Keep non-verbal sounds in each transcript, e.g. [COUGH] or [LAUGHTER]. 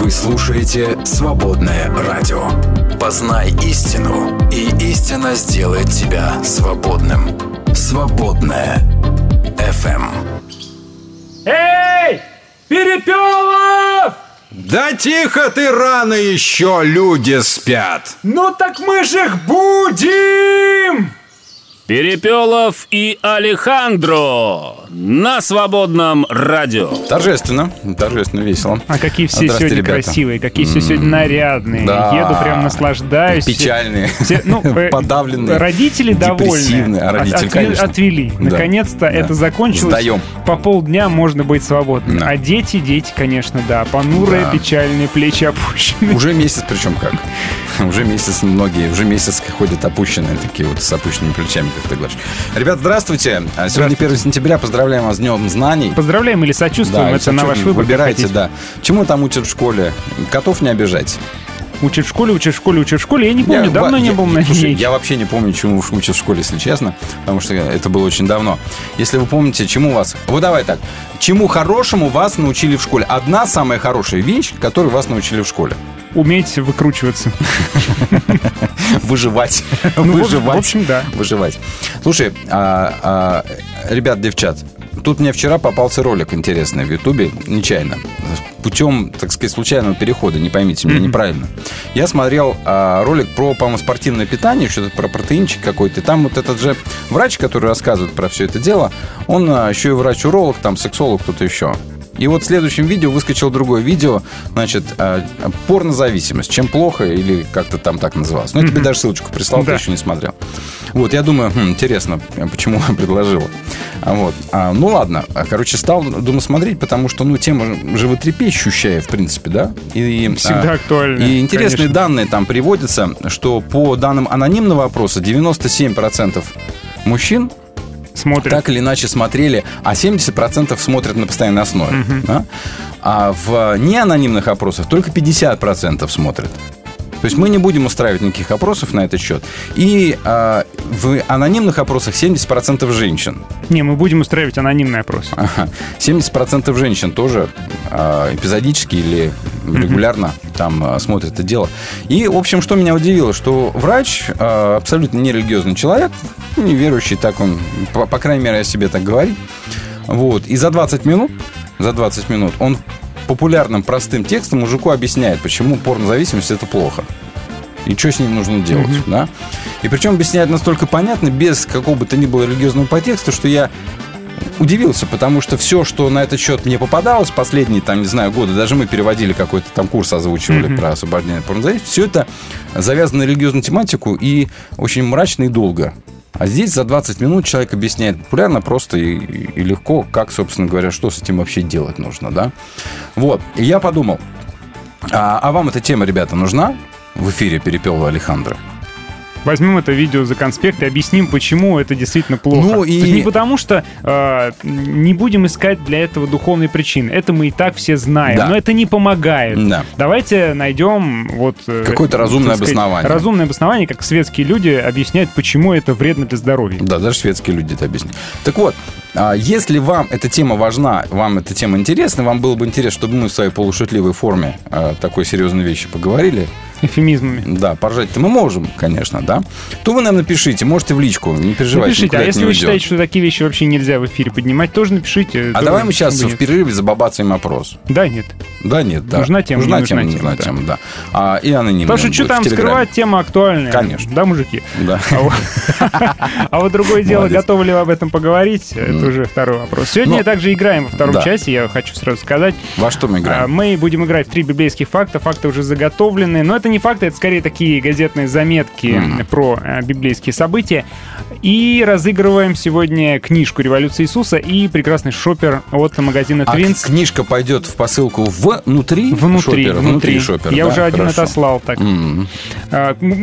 Вы слушаете «Свободное радио». Познай истину, и истина сделает тебя свободным. «Свободное FM. Эй! Перепелов! Да тихо ты рано еще, люди спят. Ну так мы же их будем! Перепелов и Алехандро на свободном радио. Торжественно, торжественно, весело. А какие все сегодня ребята. красивые, какие все сегодня нарядные. Да. Еду прям наслаждаюсь. Печальные, Все- ну, [LAUGHS] э, подавленные, Родители довольны. А родители, От- конечно. Отвели. Да. Наконец-то Да. это закончилось. Сдаем. По полдня можно быть свободным. Да. А дети, дети, конечно, да. Понурые, Да. печальные, плечи опущены. Уже месяц, причем как? [LAUGHS] Уже месяц многие, уже месяц ходят опущенные, такие вот с опущенными плечами, как ты говоришь. Ребят, здравствуйте. А Сегодня 1 сентября. Поздравляем вас с Днем знаний. Поздравляем или сочувствуем, Да, это на ваш выбор. Выбирайте, да. Чему там учат в школе? Котов не обижать. Учат в школе, учат в школе, учат в школе. Я не помню, Я- давно я- не был на слушай. Я вообще не помню, чему учат в школе, если честно, потому что это было очень давно. Если вы помните, чему вас... Вот давай так. Чему хорошему вас научили в школе? Одна самая хорошая вещь, которую вас научили в школе. Уметь выкручиваться. Выживать. [LAUGHS] Ну, Выживать. в общем, да. Выживать. Слушай, а, а, ребят, девчат, тут мне вчера попался ролик интересный в Ютубе, нечаянно, путем, так сказать, случайного перехода, не поймите меня неправильно. Я смотрел а, ролик про, по-моему, спортивное питание, что-то про протеинчик какой-то. И Там вот этот же врач, который рассказывает про все это дело, он а, еще и врач-уролог, там сексолог, кто-то еще. И вот в следующем видео выскочило другое видео, значит, а, порнозависимость. Чем плохо или как-то там так называлось. Ну, я тебе даже ссылочку прислал, Да. ты еще не смотрел. Вот, я думаю, хм, интересно, почему [LAUGHS] он предложил. А Вот. А, ну, ладно. А, Короче, стал, думаю, смотреть, потому что, ну, тема животрепещущая, в принципе, да? И, Всегда а, актуальна, И интересные конечно. данные там приводятся, что по данным анонимного опроса 97% мужчин Смотрят. так или иначе смотрели, а 70% смотрят на постоянной основе. да? А в неанонимных опросах только 50% смотрят. То есть мы не будем устраивать никаких опросов на этот счет. И а, в анонимных опросах 70% женщин. Не, мы будем устраивать анонимный опрос. Ага. 70% женщин тоже а, эпизодически или регулярно там а, смотрят это дело. И, в общем, что меня удивило, что врач а, абсолютно нерелигиозный человек, неверующий, так он, по, по крайней мере, о себе так говорит. Вот. И за 20 минут, за 20 минут он популярным простым текстом мужику объясняет, почему порнозависимость это плохо. И что с ним нужно делать, да? И причем объясняет настолько понятно, без какого бы то ни было религиозного подтекста, что я удивился, потому что все, что на этот счет мне попадалось последние, там, не знаю, годы, даже мы переводили какой-то там курс, озвучивали про освобождение от порнозависимости, все это завязано на религиозную тематику и очень мрачно и долго. А здесь за 20 минут человек объясняет популярно, просто и, и легко, как, собственно говоря, что с этим вообще делать нужно, да? Вот. И я подумал, а, а вам эта тема, ребята, нужна? В эфире перепел Алехандро. Возьмем это видео за конспект и объясним, почему это действительно плохо. Ну То и- есть не потому, что э, не будем искать для этого духовной причины. Это мы и так все знаем. Да. Но это не помогает. Да. Давайте найдем вот... э, Какое-то разумное сказать, обоснование. Разумное обоснование, как светские люди объясняют, почему это вредно для здоровья. Да, даже светские люди это объяснят. Так вот, а, если вам эта тема важна, вам эта тема интересна, вам было бы интересно, чтобы мы в своей полушутливой форме о такой серьезной вещи поговорили, Эфемизмами. да, поржать-то мы можем, конечно, да, то вы нам напишите, можете в личку, не переживайте, Напишите, а если вы уйдет. считаете, что такие вещи вообще нельзя в эфире поднимать, тоже напишите. А давай мы сейчас в перерыве забабацаем опрос. Да, нет. Да, нет, да. Нужна тема, нужна не нужна тема, тема, нужна да. тема, да. А, и анонимно. Потому что что там скрывать, тема актуальная. Конечно. Да, мужики? Да. А вот- [LAUGHS] А другое дело, готовы ли вы об этом поговорить, это уже второй вопрос. Сегодня Ну, также играем во втором да. часе, я хочу сразу сказать. Во что мы А, играем? Мы будем играть в три библейских факта. Факты уже заготовлены. Но это не факты, это скорее такие газетные заметки про э, библейские события. И разыгрываем сегодня книжку «Революция Иисуса» и прекрасный шопер от магазина А «Твинс». книжка пойдет в посылку внутри Внутри, шопера? внутри. шопера, Я да? уже один Хорошо. отослал так. М,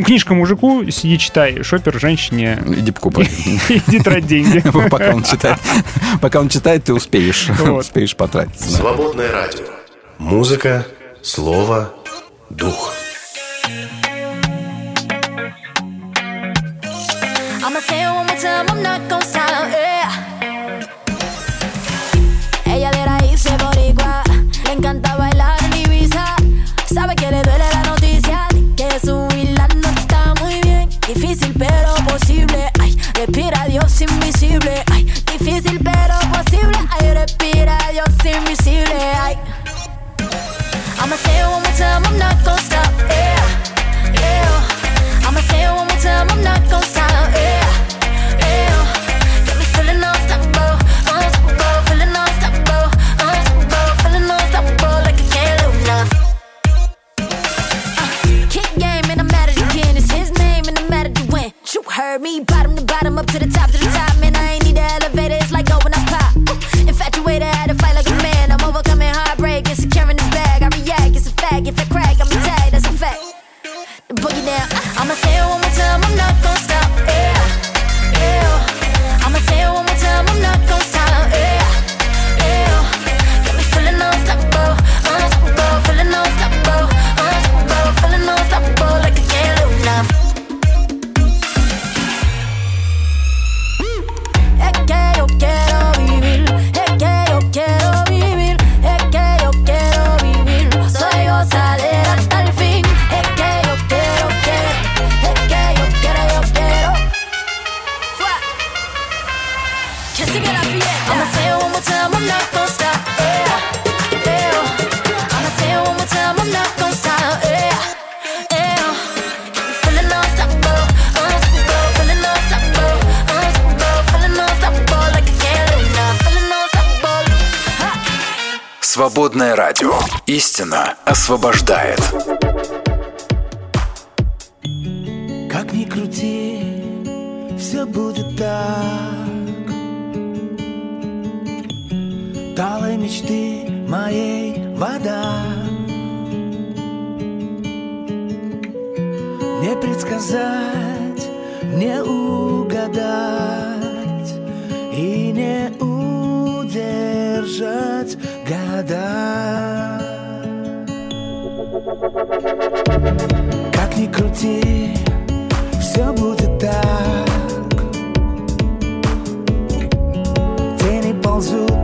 Книжка мужику, сиди читай, шопер женщине. Иди покупай. [LAUGHS] Иди трать деньги. [LAUGHS] Пока он читает, [LAUGHS] пока он читает, ты успеешь, Вот. успеешь потратить. Свободное радио. Музыка, слово, дух. I'm not gonna yeah. Ella de raíz se boricua. Le encanta bailar y visar. Sabe que le duele la noticia. Que su vilano está muy bien. Difícil pero posible. Ay, respira Dios invisible. Ay, difícil pero posible. Ay, respira Dios invisible. Ay, I'm not gonna stop, yeah. Leo, I'm not gonna. heard me. Bottom to bottom, up to the top, to the top. Man, I ain't need the elevator, it's like going up pop. Infatuated, had to fight like a man. I'm overcoming heartbreak, and securing this bag. I react, it's a fact. If I crack, I'm a tag, that's a fact. The boogie now. I'ma say it one more time, I'm not gonna stop. Свободное радио. Истина освобождает. Как ни крути, все будет так. Талой мечты моей вода. Не предсказать, не угадать и не удержать года. Как ни крути, все будет так. Тени ползут.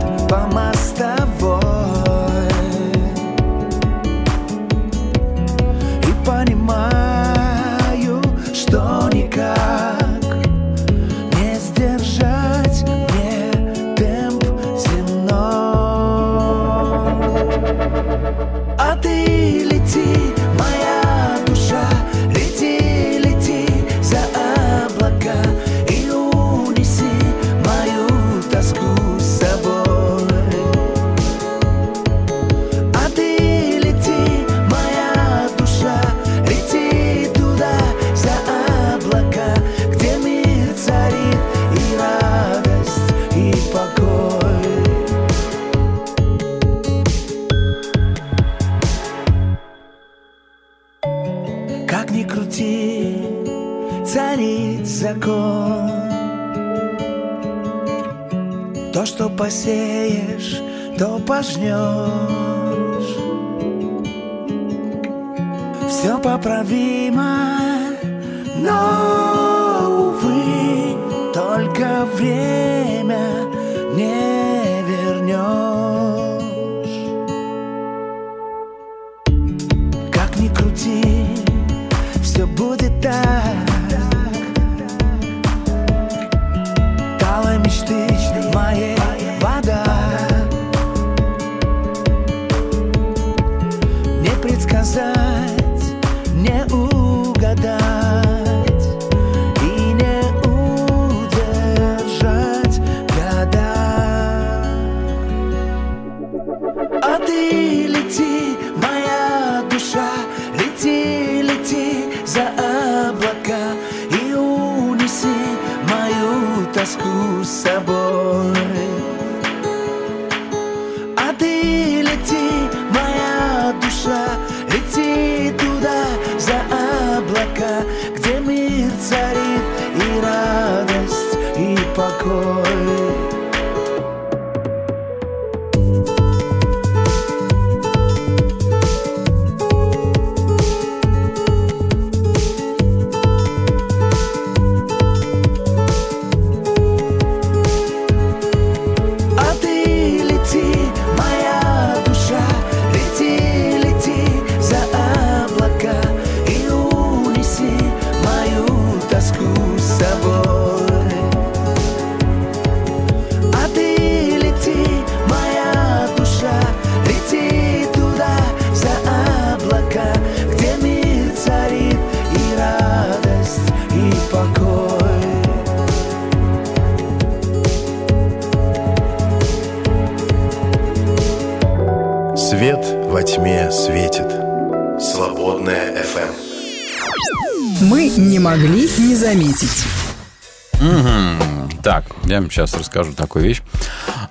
Я вам сейчас расскажу такую вещь.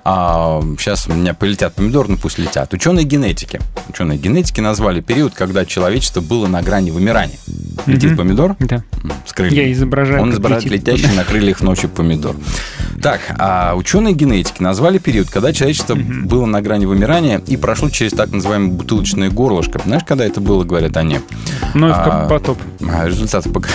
А, сейчас у меня полетят помидоры, ну пусть летят. Ученые генетики. Ученые генетики назвали период, когда человечество было на грани вымирания. Летит помидор? Да. С крыльями. Я изображаю, Он изображает летит. летящий на [LAUGHS] крыльях ночью помидор. Так, а ученые генетики назвали период, когда человечество было на грани вымирания и прошло через так называемое бутылочное горлышко. Знаешь, когда это было, говорят они? Ну, А, потоп. а, Результаты пока...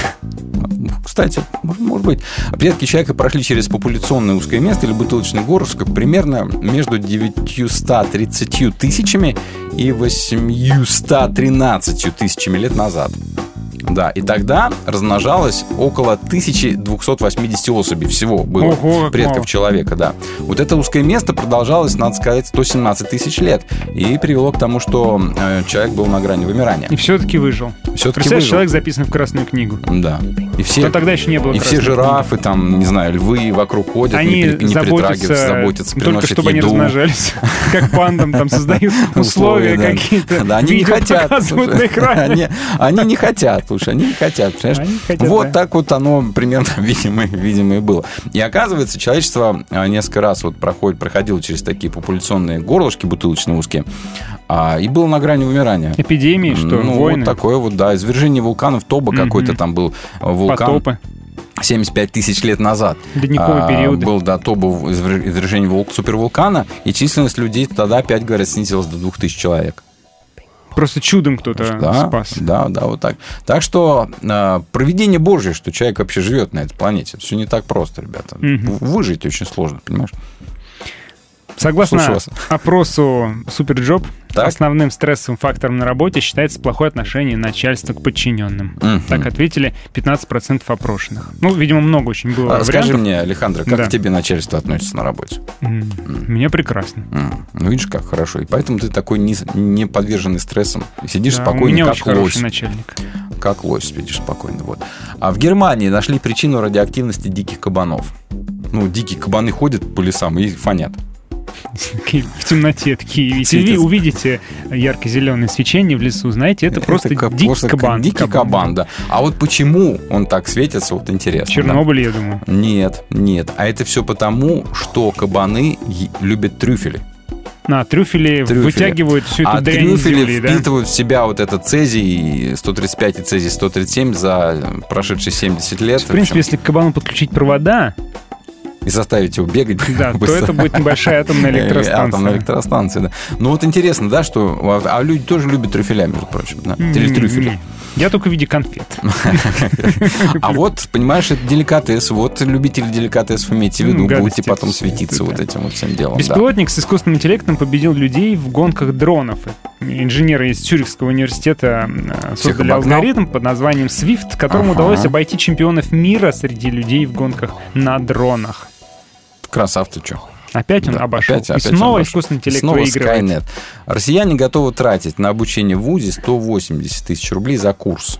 Кстати, может, быть. Предки человека прошли через популяционное узкое место или бутылочный горлышко примерно между 930 тысячами и 813 тысячами лет назад. Да, и тогда размножалось около 1280 особей всего было Ого, предков мало. человека, да. Вот это узкое место продолжалось, надо сказать, 117 тысяч лет и привело к тому, что э, человек был на грани вымирания. И все-таки выжил. Все-таки Представляешь, выжил. человек записан в Красную книгу. Да. И все, Но тогда еще не было и все жирафы, там, не знаю, львы вокруг ходят, Они не, не заботятся, заботятся, только приносят чтобы они еду. размножались. [LAUGHS] Как пандам там создают [LAUGHS] условия какие-то. Да, они не хотят. [LAUGHS] Они, они не хотят, слушай, они не хотят, понимаешь? Они хотят, вот да. так вот оно примерно, [LAUGHS] видимо, видимо, и было. И оказывается, человечество а, несколько раз вот проходит, проходило через такие популяционные горлышки бутылочные узкие, а, и было на грани вымирания. Эпидемии, что, ну, войны, вот такое вот, да, извержение вулканов, Тоба какой-то там был э, вулкан. потопы. 75 тысяч лет назад. Ледниковые А, периоды. Был, да, то был извер- извержение вул- супервулкана, и численность людей тогда опять, говорят, снизилась до 2000 человек. Просто чудом кто-то Да, спас. да, да, вот так. Так что э, проведение Божье, что человек вообще живет на этой планете, все не так просто, ребята. Мгм. Выжить очень сложно, понимаешь? Согласно Слушаю вас. опросу Суперджоb, Так. основным стрессовым фактором на работе считается плохое отношение начальства к подчиненным. Мгм. Так ответили 15% опрошенных. Ну, видимо, много очень было А, Скажи мне, Александра, как Да. к тебе начальство относится на работе? М, Мне прекрасно. Ну, видишь, как хорошо. И поэтому ты такой не, не подверженный стрессам. И Сидишь Да, у спокойно, меня как очень хороший лось. начальник. Как лось спидишь спокойно. Вот. А в Германии нашли причину радиоактивности диких кабанов. Ну, дикие кабаны ходят по лесам и фонят. В темноте такие. Вы увидите ярко-зеленое свечение в лесу, знаете, это просто ка- дикий просто кабан. Дикий кабан, да. А вот почему он так светится, вот интересно. да? Чернобыль, я думаю. Нет, нет. А это все потому, что кабаны любят трюфели. На, трюфели, Трюфели. вытягивают всю эту а дрянь трюфели земли, да? впитывают в себя вот этот цезий 135 и цезий 137 за прошедшие 70 лет. В принципе, если к кабану подключить провода, и заставить его бегать. [LAUGHS] да, то это будет небольшая атомная [LAUGHS] Атомная электростанция. электростанция, да. Ну вот интересно, да, что... А люди тоже любят трюфеля, между прочим, да? Или трюфели. М-м-м. Я только в виде конфет. [LAUGHS] А вот, понимаешь, это деликатес. Вот любители деликатесов имейте в виду, будете потом светиться вот этим вот всем делом. Беспилотник с искусственным интеллектом победил людей в гонках дронов. Инженеры из Цюрихского университета э, создали алгоритм под названием SWIFT, которому удалось обойти чемпионов мира среди людей в гонках на дронах. Красавцы, что? Опять он Да, обошел. опять- И опять снова искусственный интеллект Снова выигрывает. Skynet. Россияне готовы тратить на обучение в ВУЗе 180 тысяч рублей за курс.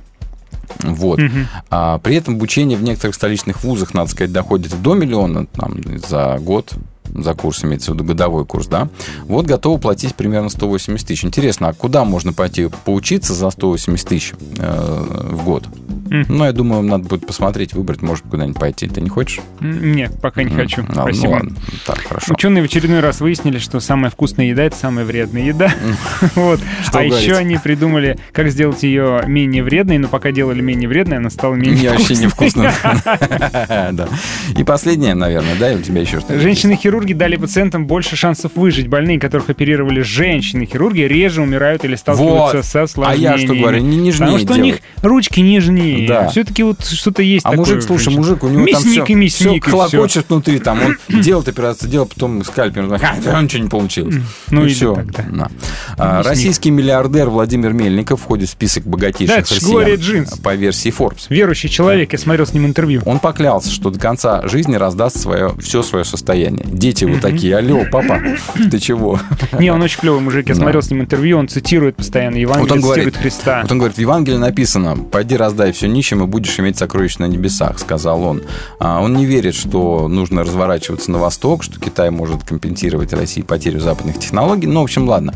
Вот. Мгм. А при этом обучение в некоторых столичных вузах, надо сказать, доходит до миллиона там, за год за курс, имеется в виду годовой курс, да, вот готовы платить примерно 180 тысяч. Интересно, а куда можно пойти поучиться за 180 тысяч э, в год? Ну, я думаю, надо будет посмотреть, выбрать, может, куда-нибудь пойти. Ты не хочешь? Нет, пока не хочу. а, Спасибо. Ну, ладно. Так, хорошо. Ученые в очередной раз выяснили, что самая вкусная еда это самая вредная еда. [LAUGHS] Вот. Что А говорить? еще они придумали, как сделать ее менее вредной, но пока делали менее вредной, она стала менее Не, вообще не вкусной. вкусно. [LAUGHS] [LAUGHS] Да. И последнее, наверное, да, у тебя еще что-то? Женщины-хирурги дали пациентам больше шансов выжить. Больные, которых оперировали женщины-хирурги, реже умирают или сталкиваются Вот. с А осложнениями. я что говорю, не нежнее Потому что у них ручки нежнее. Да. Все-таки вот что-то есть А такое мужик, слушай, мужик, у него там мясник все, и мясник, и клокочет внутри, там он [CLEARS THROAT] делает операцию, делал, потом скальпелем, а, да, ничего не получилось. Ну, и все. так, да. Российский миллиардер Владимир Мельников входит в список Да, богатейших ж россиян Джинс. по версии Forbes. Верующий человек, я смотрел с ним интервью. Он поклялся, что до конца жизни раздаст свое, все свое состояние. Дети вот такие, алло, папа, [LAUGHS] ты чего? Не, он очень клевый мужик. Я смотрел с ним интервью, он цитирует постоянно Евангелие, цитирует Христа. вот он говорит, в Евангелии написано, пойди раздай все останешься нищим и будешь иметь сокровища на небесах, сказал он. А, Он не верит, что нужно разворачиваться на восток, что Китай может компенсировать России потерю западных технологий. Ну, в общем, ладно.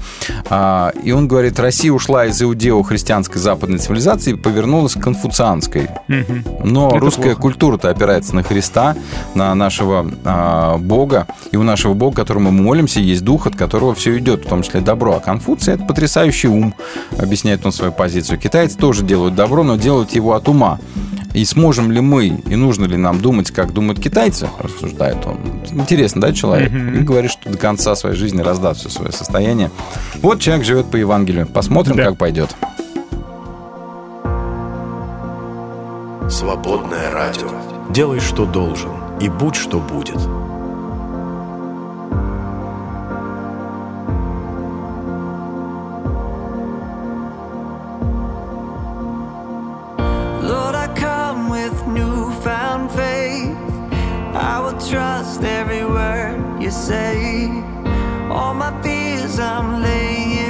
А, И он говорит, Россия ушла из иудео-христианской западной цивилизации и повернулась к конфуцианской. Но Это русская плохо. культура-то опирается на Христа, на нашего а, Бога. И у нашего Бога, которому мы молимся, есть дух, от которого все идет, в том числе добро. А Конфуция – это потрясающий ум, объясняет он свою позицию. Китайцы тоже делают добро, но делают его от ума. И сможем ли мы, и нужно ли нам думать, как думают китайцы, рассуждает он. Интересно, да, человек? И говорит, что до конца своей жизни раздаст все свое состояние. Вот человек живет по Евангелию. Посмотрим, Да. как пойдет. Свободное радио. Делай, что должен, и будь, что будет. I will trust every word you say. All my fears I'm laying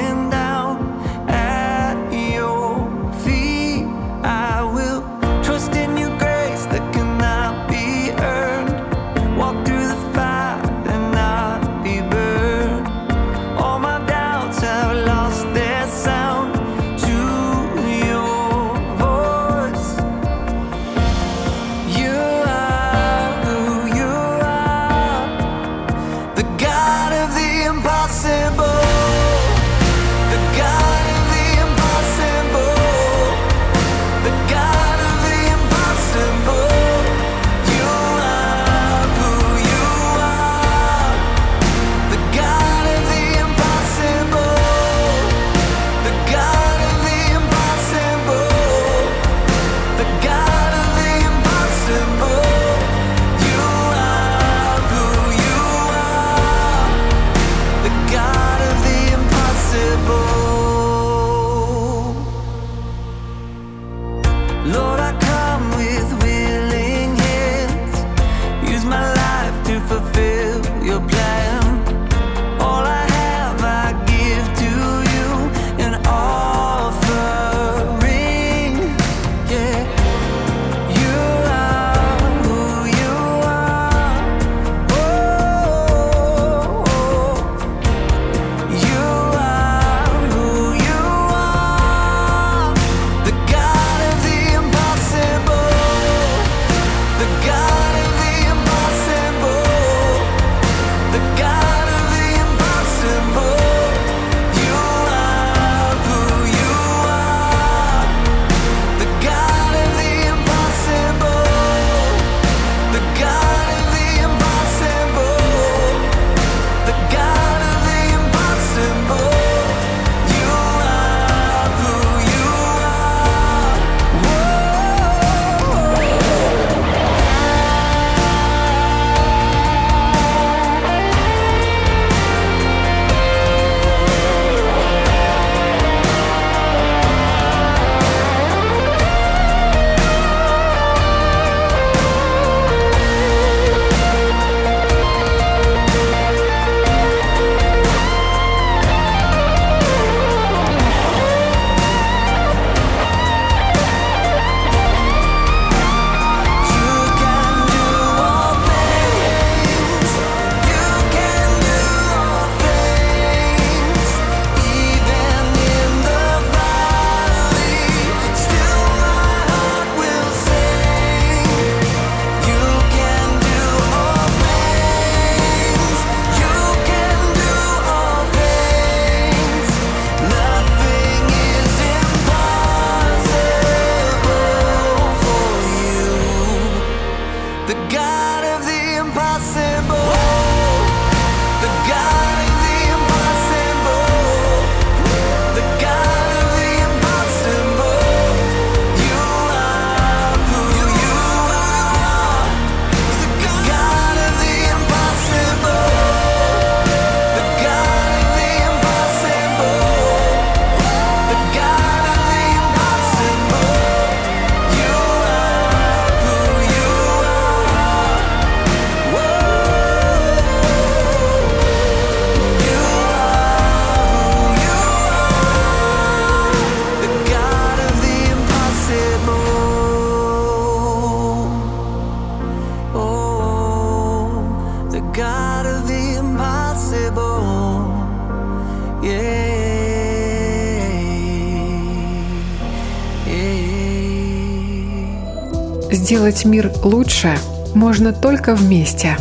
Сделать мир лучше можно только вместе.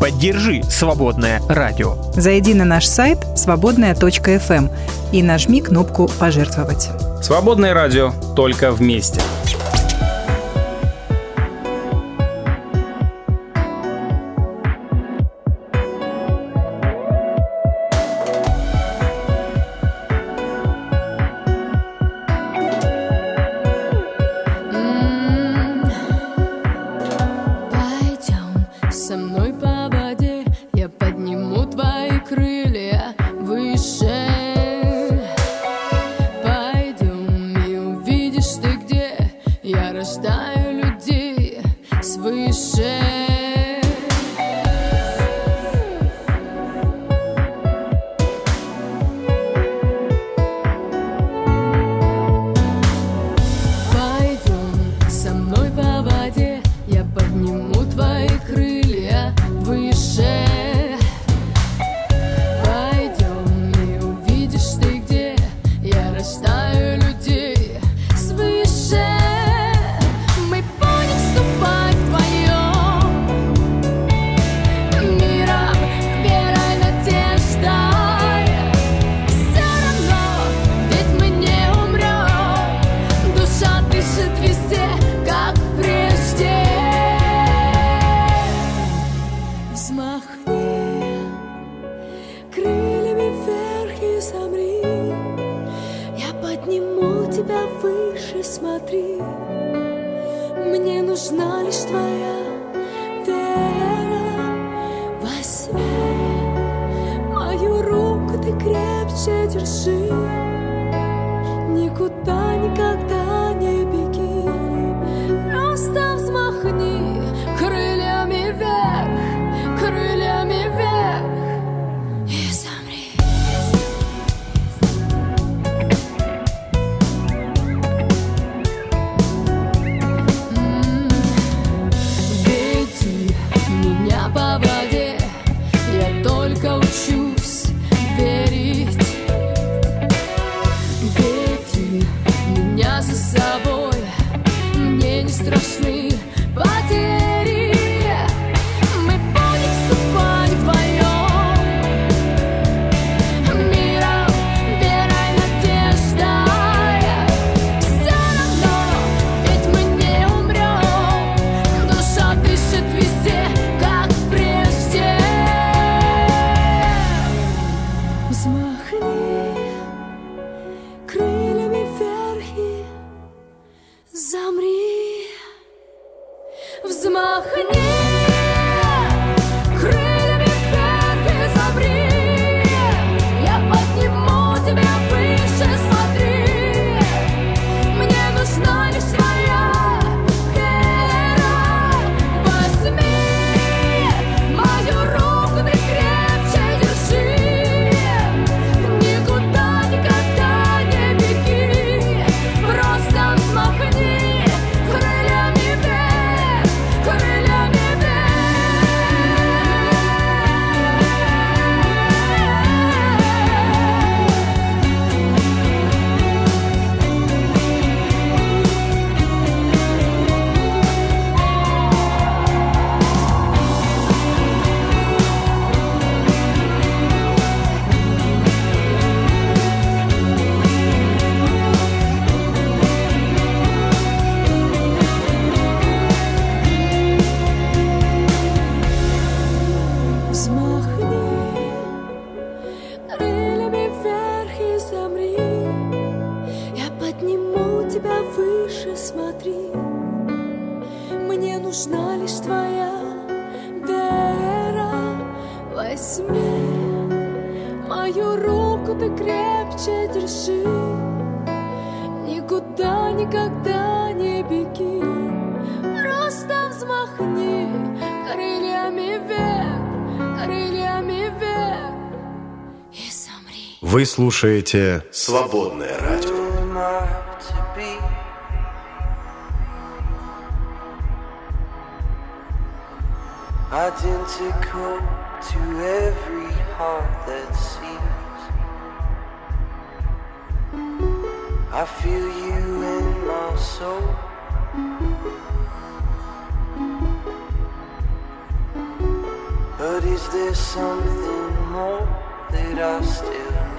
Поддержи «Свободное радио». Зайди на наш сайт свободная.фм эм» и нажми кнопку «Пожертвовать». «Свободное радио» только вместе – Вы слушаете «Свободное радио». Identical to every heart that sees. I feel you in my soul. But is there something more that I still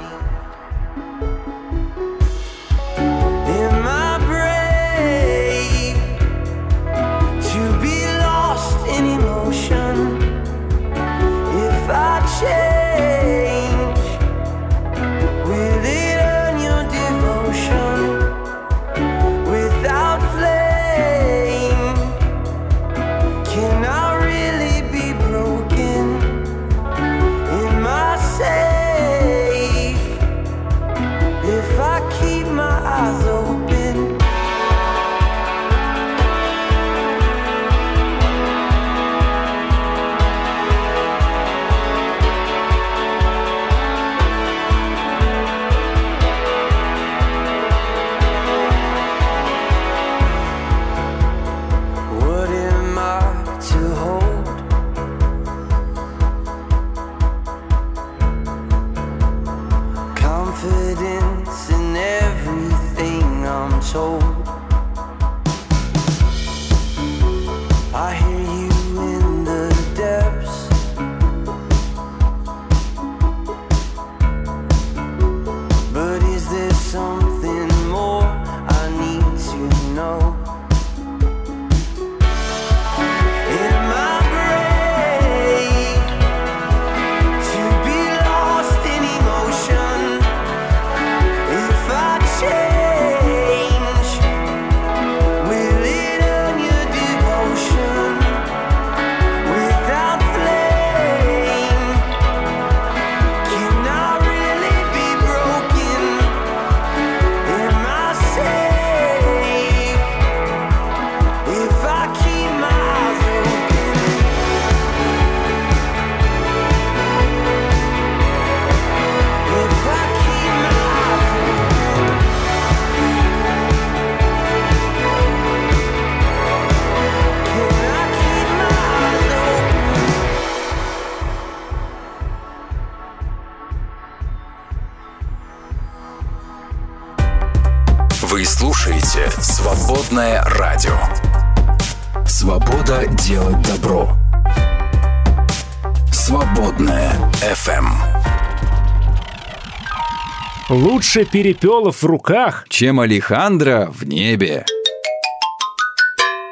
Лучше перепелов в руках. Чем Алехандро в небе.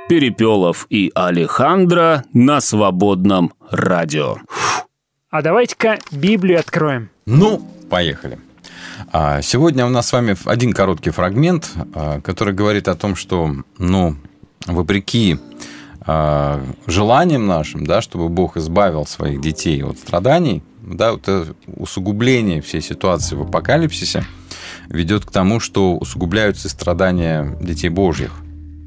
Перепелов и Алехандро на свободном радио. А давайте-ка Библию откроем. Ну, поехали. А, Сегодня у нас с вами один короткий фрагмент, а, который говорит о том, что, ну, вопреки а, желаниям нашим, да, чтобы Бог избавил своих детей от страданий, да, вот это усугубление всей ситуации в апокалипсисе ведет к тому, что усугубляются страдания детей Божьих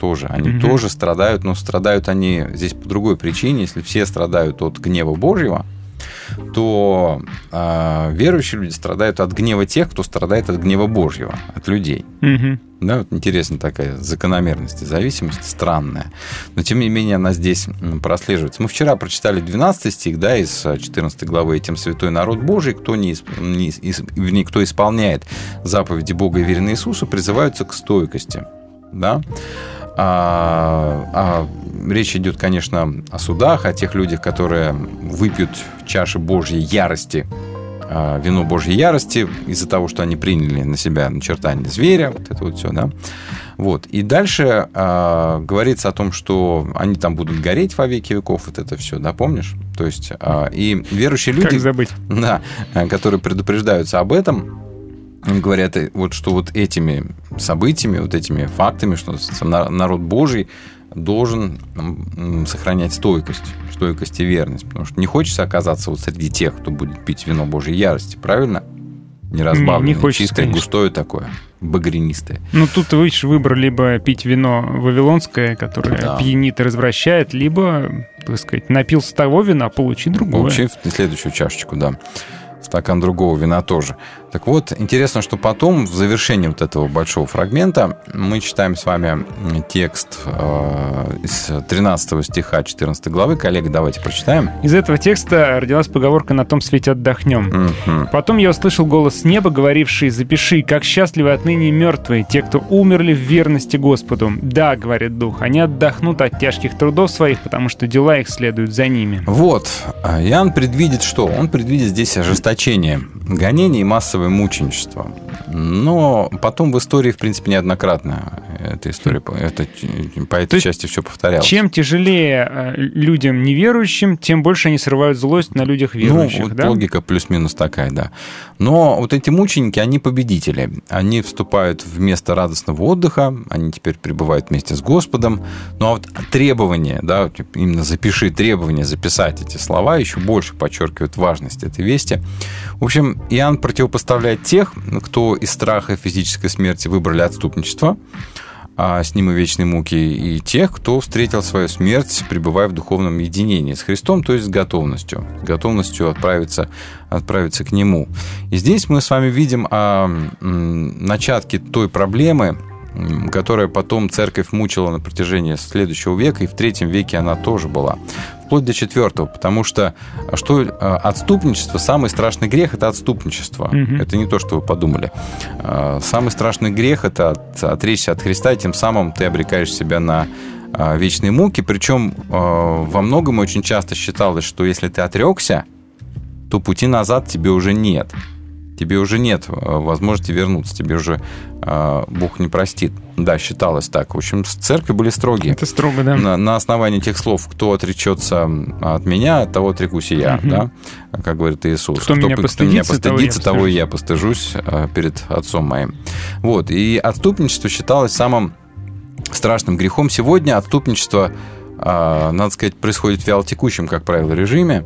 тоже. Они Мгм. тоже страдают, но страдают они здесь по другой причине. Если все страдают от гнева Божьего, то а, верующие люди страдают от гнева тех, кто страдает от гнева Божьего, от людей. Мгм. Да, вот интересная такая закономерность и зависимость, странная. Но, тем не менее, она здесь прослеживается. Мы вчера прочитали 12 стих, да, из а, 14 главы. «Тем святой народ Божий, кто, не, не вернее, кто исполняет заповеди Бога и верен Иисусу, призываются к стойкости». Да? А, а речь идет, конечно, о судах, о тех людях, которые выпьют чаши Божьей ярости, а, вино Божьей ярости из-за того, что они приняли на себя начертание зверя, вот это вот все, да. Вот. И дальше а, говорится о том, что они там будут гореть во веки веков, вот это все, да, помнишь? То есть, а, и верующие люди... Как забыть? Да, которые предупреждаются об этом, говорят, э, вот что вот этими событиями, вот этими фактами, что на- народ Божий должен сохранять стойкость, стойкость и верность. Потому что не хочется оказаться вот среди тех, кто будет пить вино Божьей ярости, правильно? Не разбавленное, Не- не хочется, чистое, конечно. густое такое, багрянистое. Ну, тут, видишь, выбор либо пить вино вавилонское, которое Да. пьянит и развращает, либо, так сказать, напился того вина, получи другое. Получи следующую чашечку, да. Стакан другого вина тоже. Так вот, интересно, что потом, в завершении вот этого большого фрагмента, мы читаем с вами текст э, из 13 стиха 14 главы. Коллеги, давайте прочитаем. Из этого текста родилась поговорка «На том свете отдохнем». Мгм. Потом я услышал голос неба, говоривший «Запиши, как счастливы отныне мертвые, те, кто умерли в верности Господу». «Да, — говорит Дух, — они отдохнут от тяжких трудов своих, потому что дела их следуют за ними». Вот, Иоанн предвидит что? Он предвидит здесь ожесточение, гонение и массовое мученичество. Но потом в истории, в принципе, неоднократно эта история, это, по этой части все повторялось. Чем тяжелее э, людям неверующим, тем больше они срывают злость на людях верующих, ну, вот да? логика плюс-минус такая, да. Но вот эти мученики, они победители. Они вступают в место радостного отдыха, они теперь пребывают вместе с Господом. Ну, а вот требование, да, именно запиши требование, записать эти слова, еще больше подчеркивает важность этой вести. В общем, Иоанн противопоставляет тех, кто из страха физической смерти выбрали отступничество, а с ним и вечной муки, и тех, кто встретил свою смерть, пребывая в духовном единении с Христом, то есть с готовностью, с готовностью отправиться, отправиться к Нему. И здесь мы с вами видим а, начатки той проблемы, которая потом церковь мучила на протяжении следующего века, и в третьем веке она тоже была. Вплоть до четвертого, потому что что э, отступничество, самый страшный грех – это отступничество. Мгм. Это не то, что вы подумали. Э, Самый страшный грех – это от- отречься от Христа, и тем самым ты обрекаешь себя на вечные муки. Причем во многом очень часто считалось, что если ты отрекся, то пути назад тебе уже нет. Тебе уже нет э, возможности вернуться, тебе уже э, Бог не простит. Да, считалось так. В общем, церкви были строгие. Это строго, да. На, на основании тех слов, кто отречется от меня, от того отрекусь и я, Мгм. да, как говорит Иисус. Кто меня п- постыдится, того я постыдится, того и я постыжусь э, перед Отцом моим. Вот, и отступничество считалось самым страшным грехом. Сегодня отступничество, а, надо сказать, происходит в вялотекущем, как правило, режиме.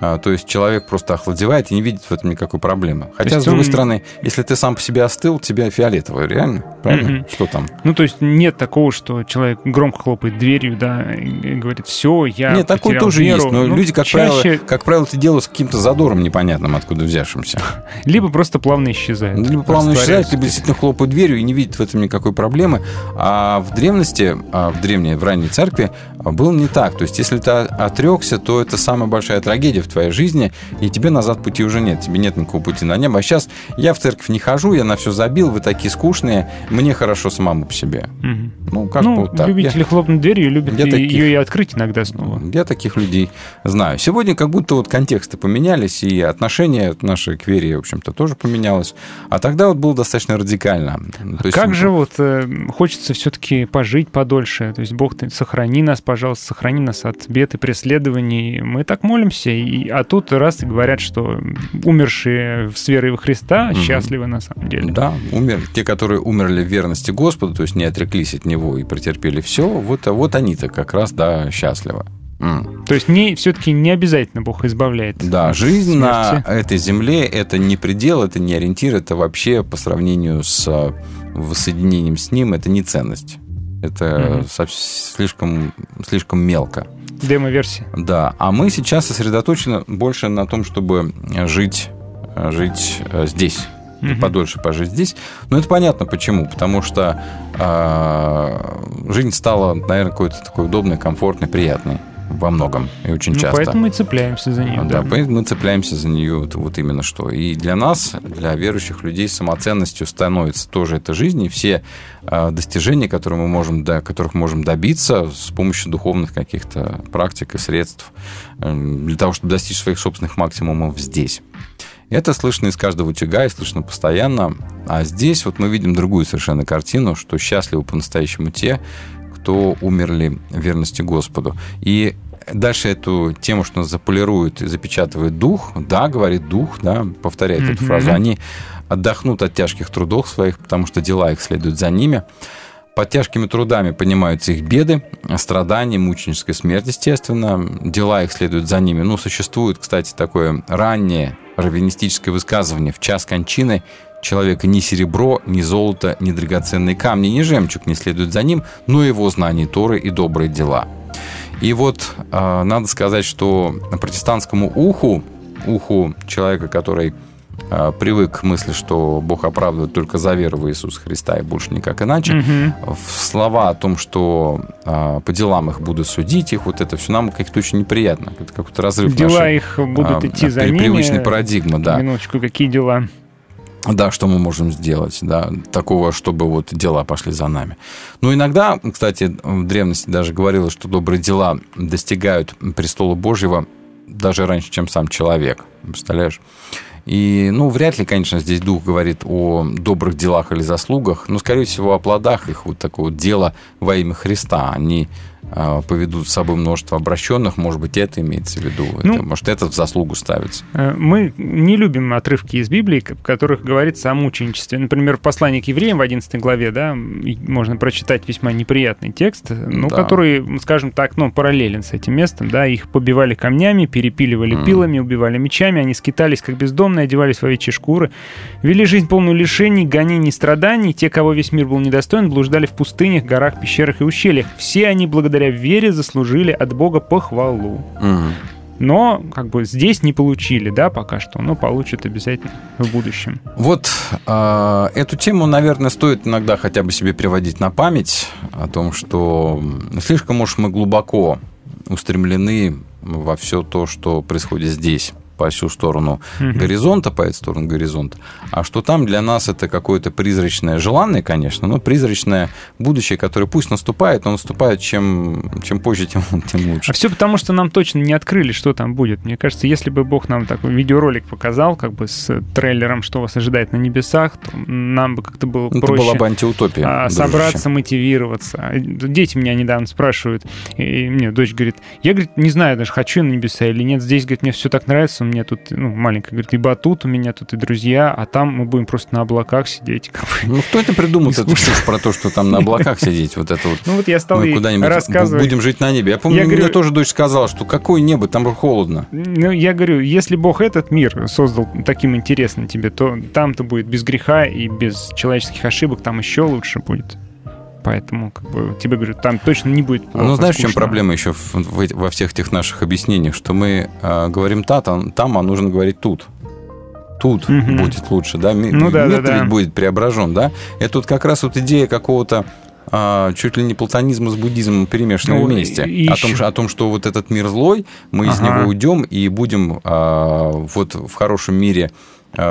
А, То есть человек просто охладевает и не видит в этом никакой проблемы. Хотя, с другой он- стороны, если ты сам по себе остыл, тебе фиолетово, реально? Правильно? Мгм. Что там? Ну, то есть нет такого, что человек громко хлопает дверью, да, и говорит, все, я Нет, такое тоже веру». есть, но Ну, люди, как чаще правило, как правило, это делают с каким-то задором непонятным, откуда взявшимся. [LAUGHS] Либо просто плавно исчезает. Либо плавно Растворяется. либо действительно хлопают дверью и не видят в этом никакой проблемы. А в древности, а в древней, в ранней церкви было не так. То есть, если ты отрекся, то это самая большая трагедия в твоей жизни, и тебе назад пути уже нет. Тебе нет никакого пути на небо. А сейчас я в церковь не хожу, я на все забил, вы такие скучные, мне хорошо самому по себе. Мгм. Ну, как ну, бы вот так. любители Я- хлопнуть дверью любят я таких- ее и открыть иногда снова. я таких людей знаю. Сегодня как будто вот контексты поменялись, и отношение наше к вере, в общем-то, тоже поменялось. А тогда вот было достаточно радикально. То есть, как же вот э, хочется все-таки пожить подольше. То есть Бог, ты сохрани нас, пожалуйста, сохрани нас от бед и преследований. Мы так молимся, и, а тут раз и говорят, что умершие с верой во Христа Мгм. счастливы на самом деле. Да, умер. Те, которые умерли в верности Господу, то есть не отреклись от Него и претерпели все, вот, а вот они-то как раз, да, счастливы. М. То есть не, все-таки не обязательно Бог избавляет. Да, жизнь на смерти. этой земле – это не предел, это не ориентир, это вообще по сравнению с а, воссоединением с Ним, это не ценность. Это сов- слишком, слишком мелко. Демо-версия. Да, а мы сейчас сосредоточены больше на том, чтобы жить, жить э, здесь. Мгм. подольше пожить здесь. Но это понятно почему. Потому что э, жизнь стала, наверное, какой-то такой удобной, комфортной, приятной во многом и очень Ну, часто. поэтому мы цепляемся за нее. Да, поэтому мы цепляемся за нее вот, вот именно что. И для нас, для верующих людей, самоценностью становится тоже эта жизнь, и все э, достижения, которые мы можем, да, которых мы можем добиться с помощью духовных каких-то практик и средств э, для того, чтобы достичь своих собственных максимумов здесь. Это слышно из каждого утюга и слышно постоянно. А здесь вот мы видим другую совершенно картину, что счастливы по-настоящему те, кто умерли в верности Господу. И дальше эту тему, что нас заполирует и запечатывает дух, да, говорит дух, да, повторяет эту Мгм. фразу, они отдохнут от тяжких трудов своих, потому что дела их следуют за ними. Под тяжкими трудами понимаются их беды, страдания, мученическая смерть, естественно. Дела их следуют за ними. Ну, существует, кстати, такое раннее раввинистическое высказывание. В час кончины человека ни серебро, ни золото, ни драгоценные камни, ни жемчуг не следуют за ним, но его знание Торы и добрые дела. И вот э, надо сказать, что протестантскому уху, уху человека, который привык к мысли, что Бог оправдывает только за веру в Иисуса Христа и больше никак иначе, Мгм. в слова о том, что э, по делам их будут судить, их вот это все нам как-то очень неприятно. Это какой-то разрыв Дела нашей, их будут а, идти за ними. привычной парадигмы, да. Минуточку, какие дела? Да, что мы можем сделать, да, такого, чтобы вот дела пошли за нами. Но иногда, кстати, в древности даже говорилось, что добрые дела достигают престола Божьего даже раньше, чем сам человек. Представляешь? И, ну, вряд ли, конечно, здесь дух говорит о добрых делах или заслугах, но, скорее всего, о плодах их вот такого дела во имя Христа. Они а, поведут с собой множество обращенных, может быть, это имеется в виду. Ну, Это, может, это в заслугу ставится. Э, Мы не любим отрывки из Библии, в которых говорится о мученичестве. Например, в послании к евреям в 11 главе, да, можно прочитать весьма неприятный текст, ну, Да. который, скажем так, ну, параллелен с этим местом, да, их побивали камнями, перепиливали Мгм. пилами, убивали мечами, они скитались как бездомные, одевались в овечьи шкуры, вели жизнь полную лишений, гонений, страданий, те, кого весь мир был недостоин, блуждали в пустынях, горах, пещерах и ущельях. Все они благодаря вере заслужили от Бога похвалу. Мгм. Но как бы здесь не получили, да, пока что, но получат обязательно в будущем. Вот э, эту тему, наверное, стоит иногда хотя бы себе приводить на память о том, что слишком уж мы глубоко устремлены во все то, что происходит здесь по всю сторону горизонта, по эту сторону горизонта, а что там для нас это какое-то призрачное, желанное, конечно, но призрачное будущее, которое пусть наступает, но наступает чем, чем позже, [LAUGHS] тем, тем лучше. А все потому, что нам точно не открыли, что там будет. Мне кажется, если бы Бог нам такой видеоролик показал, как бы с трейлером, что вас ожидает на небесах, то нам бы как-то было Это проще была бы антиутопия. а, дружище. собраться, мотивироваться. Дети меня недавно спрашивают, и мне дочь говорит, я, говорит, не знаю даже, хочу я на небеса или нет. Здесь, говорит, мне все так нравится, меня тут, ну, маленькая, говорит, и батут у меня тут, и друзья, а там мы будем просто на облаках сидеть. [LAUGHS] Как бы. Ну, кто это придумал, эту чушь про то, что там на [LAUGHS] облаках сидеть? Вот это вот. Ну вот я стал Мы куда-нибудь рассказывать. будем жить на небе. Я помню, Я мне говорю- тоже дочь сказала, что какое небо, там же холодно. Ну, я говорю, если Бог этот мир создал таким интересным тебе, то там-то будет без греха и без человеческих ошибок, там еще лучше будет. Поэтому, как бы, тебе говорю, там точно не будет плохо, ну, знаешь, в чем скучно. проблема еще в- в во всех этих наших объяснениях, что мы э, говорим та, там, там, а нужно говорить тут. Тут Мгм. будет лучше, да? Ми- Ну да, да, Мир-то да. ведь будет преображен, да? Это вот как раз вот идея какого-то а, чуть ли не платонизма с буддизмом перемешанного Ну, вместе. и- о, том, еще- что- о том, что вот этот мир злой, мы из Ага. него уйдем и будем а, вот в хорошем мире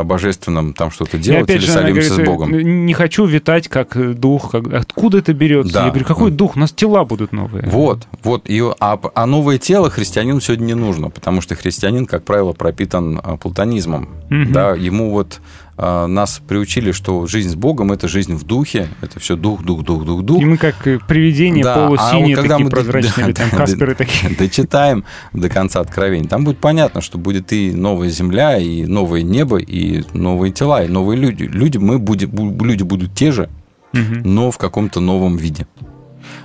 божественном там что-то И делать опять или же, солимся говорит, с Богом. «Э, Не хочу витать как э, дух. как- Откуда это берется? Да. Я говорю, какой дух? У нас тела будут новые. Вот, вот. И, а, а новое тело христианину сегодня не нужно, потому что христианин, как правило, пропитан а, платонизмом. Мгм. Да, ему вот нас приучили, что жизнь с Богом это жизнь в духе, это все дух, дух, дух, дух, дух. И мы как э, привидения Да, а вот полусиние, когда такие мы прозрачные, да, там да, касперы да, такие. [LAUGHS] Дочитаем до конца откровения. Там будет понятно, что будет и новая земля, и новое небо, и новые тела, и новые люди. Люди, мы будем, бу- люди будут те же, Мгм. но в каком-то новом виде.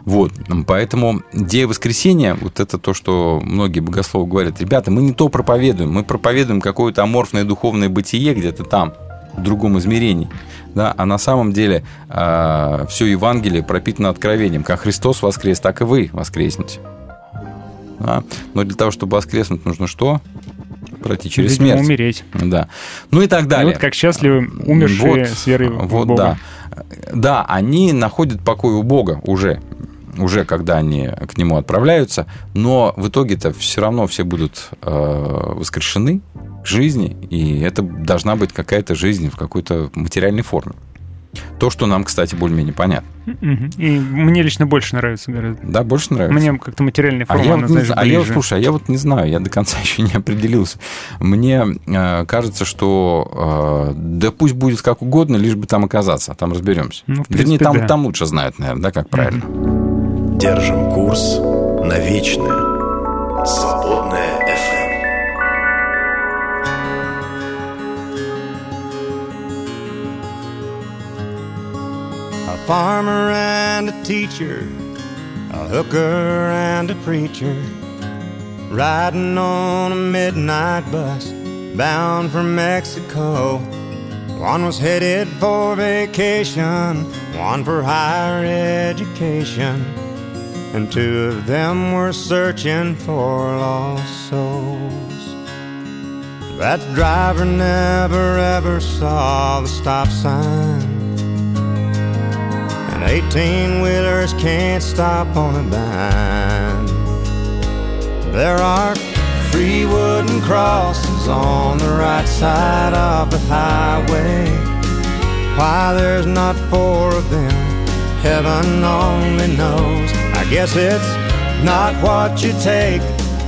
Вот, поэтому идея воскресения, вот это то, что многие богословы говорят, ребята, мы не то проповедуем, мы проповедуем какое-то аморфное духовное бытие где-то там, другом измерении. Да, а на самом деле все Евангелие пропитано откровением. Как Христос воскрес, так и вы воскреснете. Да? Но для того, чтобы воскреснуть, нужно что? Пройти через Видимо, смерть. умереть. Да. Ну и так И далее. вот как счастливы умершие Вот, с верой в вот, Бога. да. Да, они находят покой у Бога уже, уже когда они к нему отправляются, но в итоге-то все равно все будут э, воскрешены к жизни, и это должна быть какая-то жизнь в какой-то материальной форме. То, что нам, кстати, более-менее понятно. И мне лично больше нравится гораздо. Да, больше нравится? Мне как-то материальная А форма, я, она, вот не знаешь, а я вот, ближе. слушай, а я вот не знаю, я до конца [LAUGHS] еще не определился. Мне э, кажется, что э, да пусть будет как угодно, лишь бы там оказаться, а там разберемся. Ну, в Вернее, принципе, там, да. там лучше знают, наверное, да, как правильно. Держим курс на вечное. Свободная farmer and a teacher, a hooker and a preacher, riding on a midnight bus bound for Mexico. One was headed for vacation, one for higher education, and two of them were searching for lost souls. That driver never ever saw the stop sign. And 18 wheelers can't stop on a dime. There are three wooden crosses on the right side of the highway. Why there's not four of them, heaven only knows. I guess it's not what you take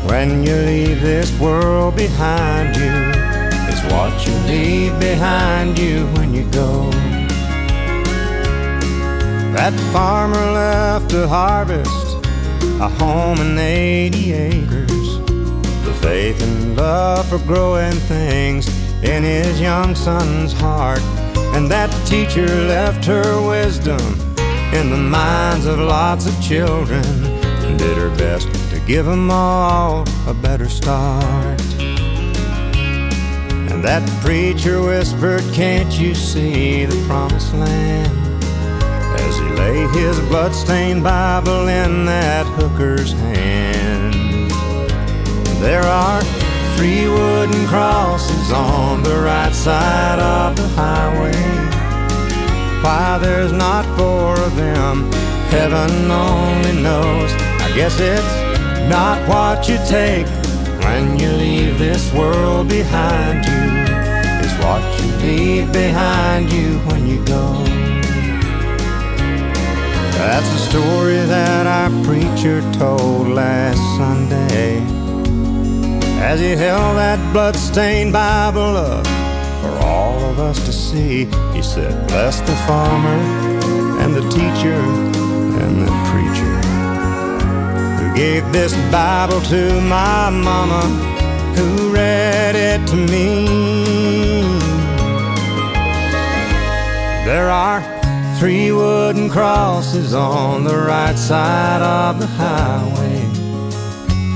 when you leave this world behind you. It's what you leave behind you when you go. That farmer left to harvest a home and 80 acres. The faith and love for growing things in his young son's heart. And that teacher left her wisdom in the minds of lots of children and did her best to give them all a better start. And that preacher whispered, Can't you see the promised land? As he lay his bloodstained Bible in that hooker's hand. There are three wooden crosses on the right side of the highway. Why there's not four of them, heaven only knows. I guess it's not what you take when you leave this world behind you. It's what you leave behind you when you go. That's the story that our preacher told last Sunday as he held that bloodstained Bible up for all of us to see. He said, Bless the farmer and the teacher and the preacher who gave this Bible to my mama who read it to me. There are three wooden crosses on the right side of the highway.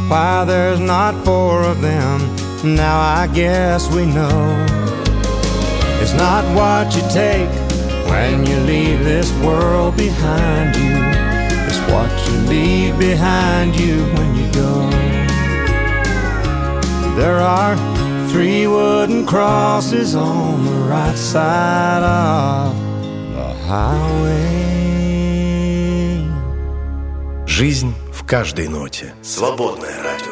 Why there's not four of them, now I guess we know. It's not what you take when you leave this world behind you. It's what you leave behind you when you go. There are three wooden crosses on the right side of Жизнь в каждой ноте. Свободное радио.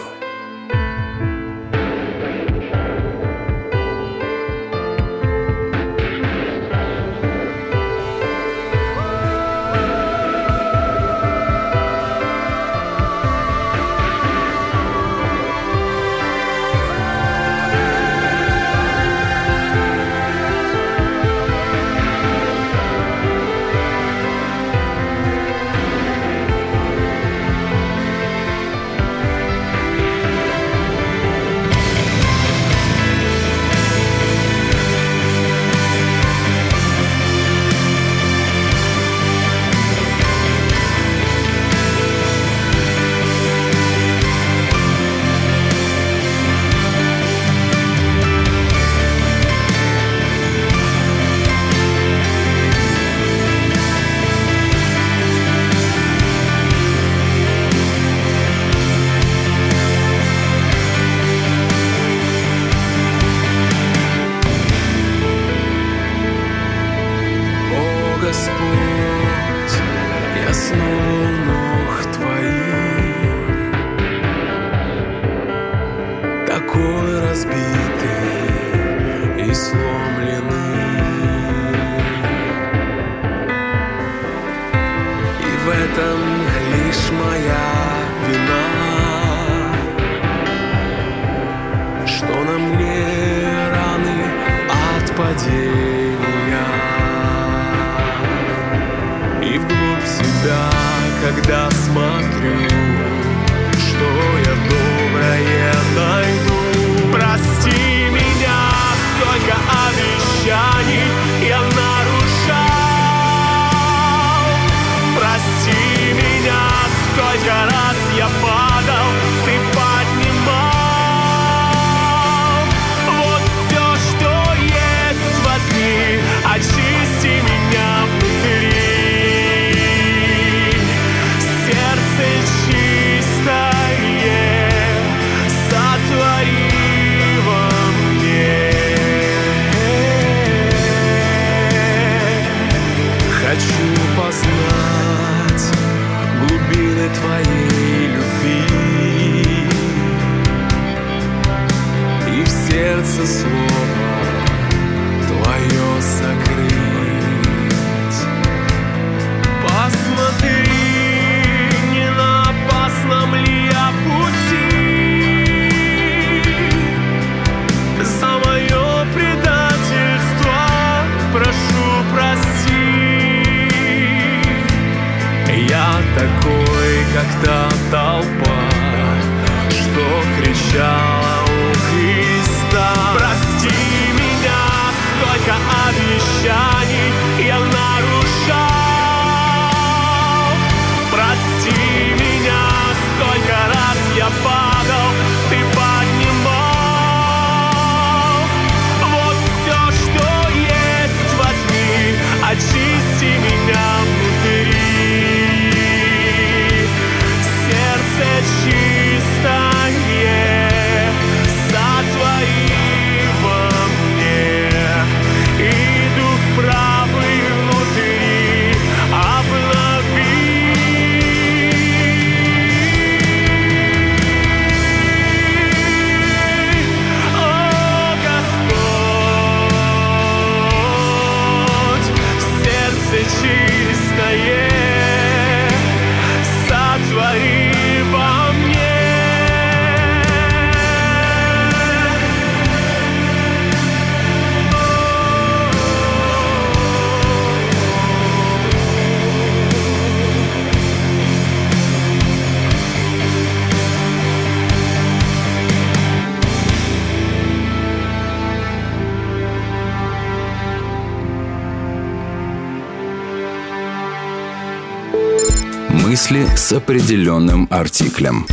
С определенным артиклем.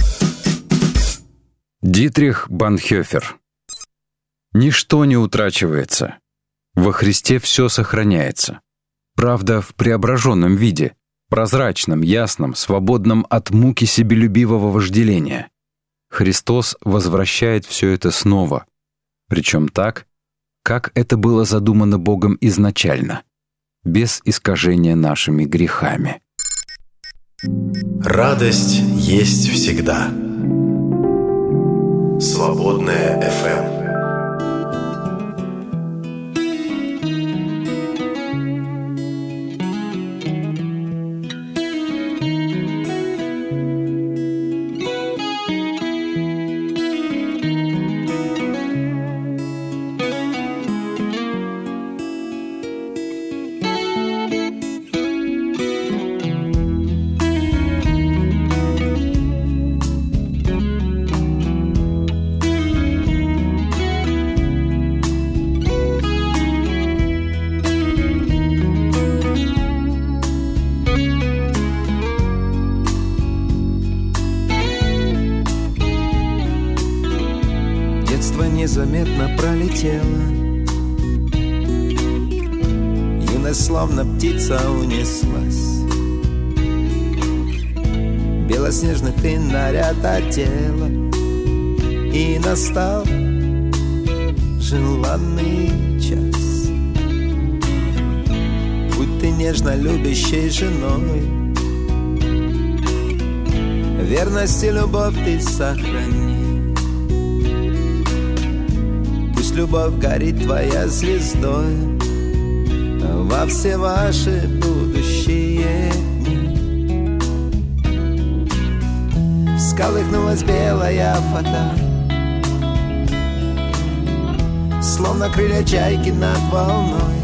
Дитрих Банхёфер. Ничто не утрачивается. Во Христе все сохраняется. Правда, в преображенном виде, прозрачном, ясном, свободном от муки себелюбивого вожделения. Христос возвращает все это снова, причем так, как это было задумано Богом изначально, без искажения нашими грехами. Радость есть всегда. Свободная FM. Желанный час Будь ты нежно любящей женой. Верность и любовь ты сохрани. Пусть любовь горит твоя звездой. Во все ваши будущие дни. Всколыхнулась белая фата Словно крылья чайки над волной.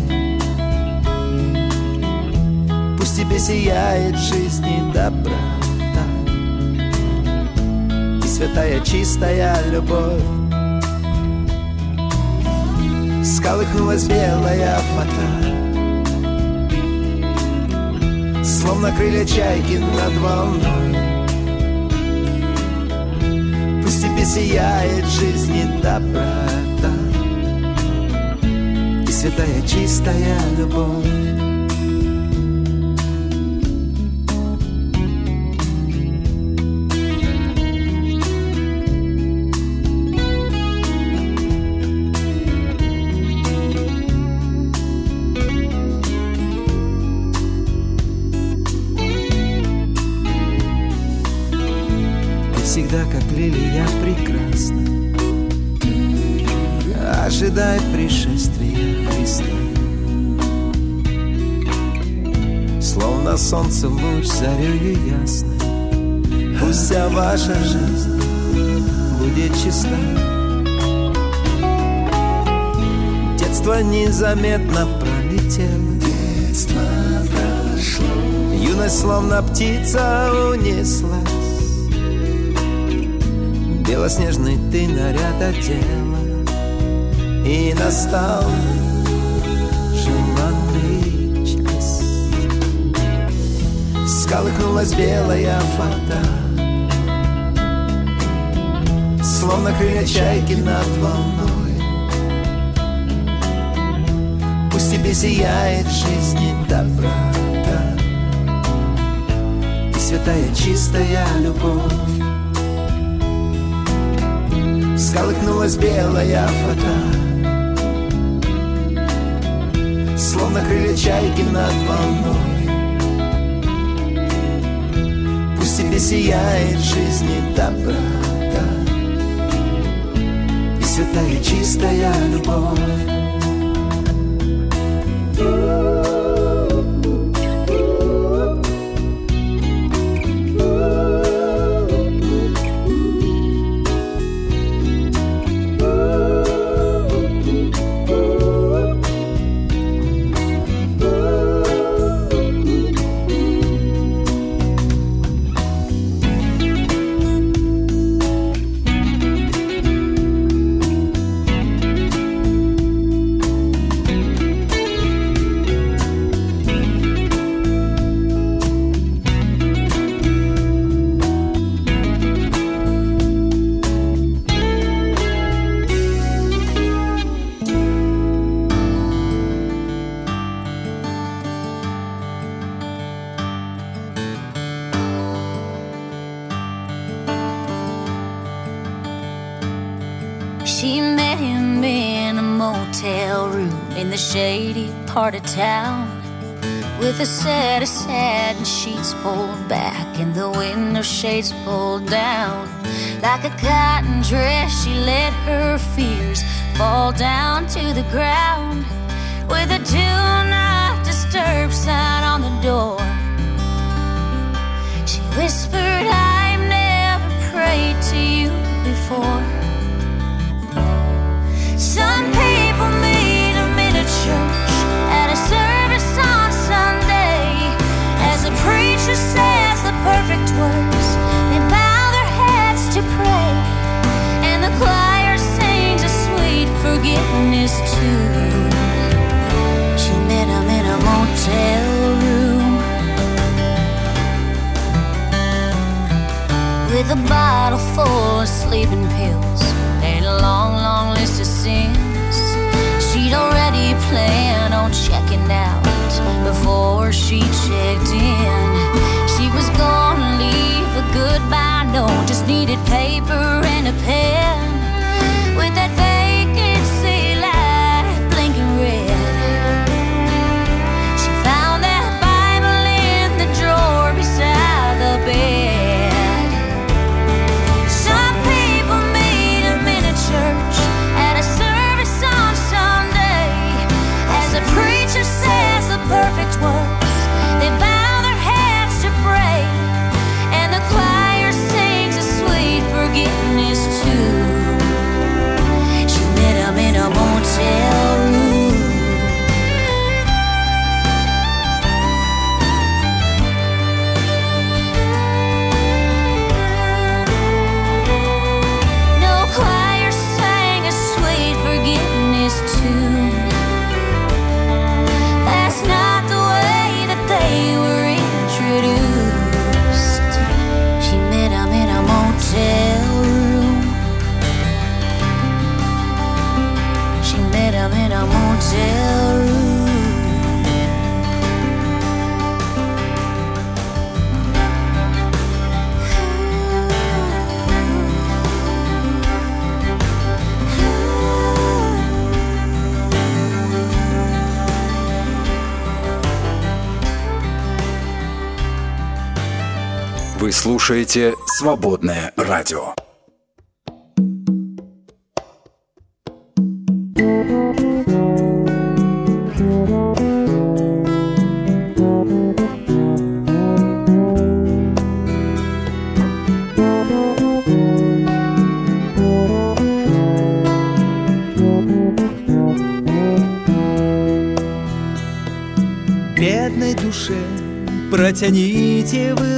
Пусть тебе сияет жизнь и доброта. И святая чистая любовь. Сколыхнулась белая фата. Словно крылья чайки над волной. Пусть тебе сияет жизнь и доброта И святая чистая любовь ваша жизнь будет чиста. Детство незаметно пролетело. Детство прошло. Юность словно птица унеслась. Белоснежный ты наряд одела. И настал желанный час. Сколыхнулась белая фата Словно крылья чайки над волной. Пусть тебе сияет жизни доброта И святая чистая любовь. Сколыхнулась белая фата Словно крылья чайки над волной. Пусть тебе сияет жизни доброта И святая чистая любовь in the shady part of town. With a set of satin sheets pulled back and the window shades pulled down. Like a cotton dress, she let her fears fall down to the ground. With a do not disturb sign on the door. She whispered, I've never prayed to you before. Perfect words, they bow their heads to pray. And the choir sings a sweet forgiveness tune. She met him in a motel room with a bottle full of sleeping pills and a long, long list of sins. She'd already planned on checking out before she checked in. Note, just needed paper and a pen. With that Вы слушаете «Свободное радио». Бедной душе протяните вы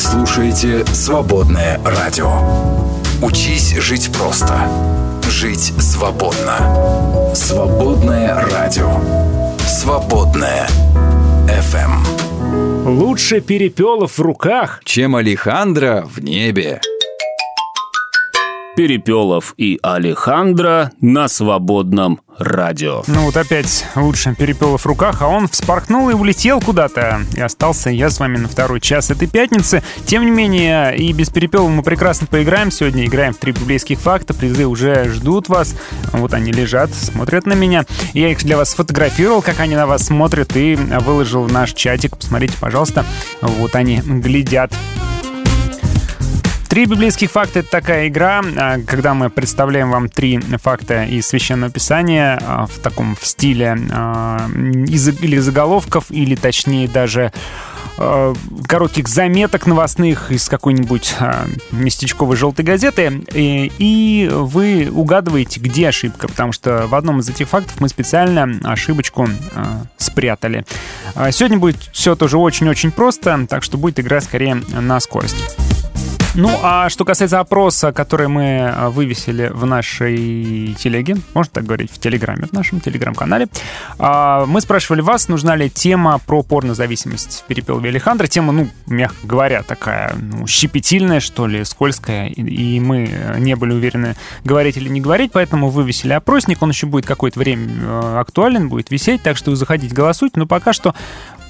слушаете «Свободное радио». Учись жить просто. Жить свободно. Свободное радио. Свободное FM. Лучше перепелов в руках, чем Алехандро в небе. Перепелов и Алехандро на свободном радио. Ну вот опять лучше Перепелов в руках, а он вспорхнул и улетел куда-то. И остался я с вами на второй час этой пятницы. Тем не менее, и без Перепелова мы прекрасно поиграем. Сегодня играем в три библейских факта. Призы уже ждут вас. Вот они лежат, смотрят на меня. Я их для вас сфотографировал, как они на вас смотрят, и выложил в наш чатик. Посмотрите, пожалуйста. Вот они глядят. Три библейских факта — это такая игра, а, когда мы представляем вам три факта из Священного Писания а, в таком в стиле а, или заголовков, или точнее даже коротких заметок новостных из какой-нибудь местечковой желтой газеты, и, вы угадываете, где ошибка, потому что в одном из этих фактов мы специально ошибочку спрятали. Сегодня будет все тоже очень-очень просто, так что будет игра скорее на скорость. Ну, а что касается опроса, который мы а, вывесили в нашей телеге, можно так говорить, в Телеграме, в нашем Телеграм-канале, а, мы спрашивали вас, нужна ли тема про порнозависимость перепел Алехандро. Тема, ну, мягко говоря, такая ну, щепетильная, что ли, скользкая, и мы не были уверены, говорить или не говорить, поэтому вывесили опросник, он еще будет какое-то время а, актуален, будет висеть, так что вы заходите, голосуйте, но пока что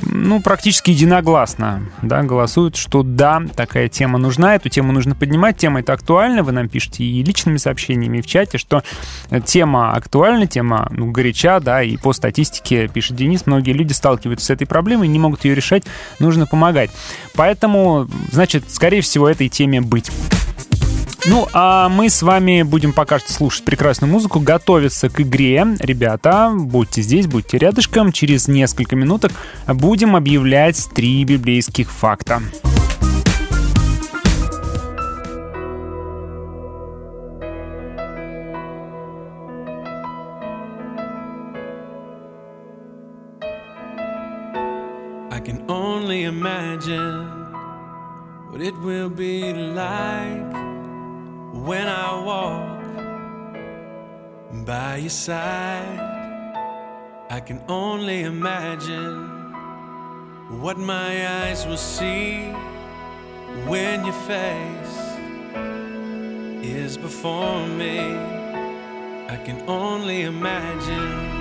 ну, практически единогласно да, голосуют, что да, такая тема нужна, эту тему нужно поднимать, тема это актуальна, вы нам пишете и личными сообщениями, и в чате, что тема актуальна, тема ну, горяча, да, и по статистике, пишет Денис, многие люди сталкиваются с этой проблемой, не могут ее решать, нужно помогать. Поэтому, значит, скорее всего, этой теме быть. Ну, а мы с вами будем пока что слушать прекрасную музыку, готовиться к игре. Ребята, будьте здесь, будьте рядышком. Через несколько минуток будем объявлять три библейских факта. I can only imagine what it will be like when I walk by your side. I can only imagine what my eyes will see when your face is before me. I can only imagine.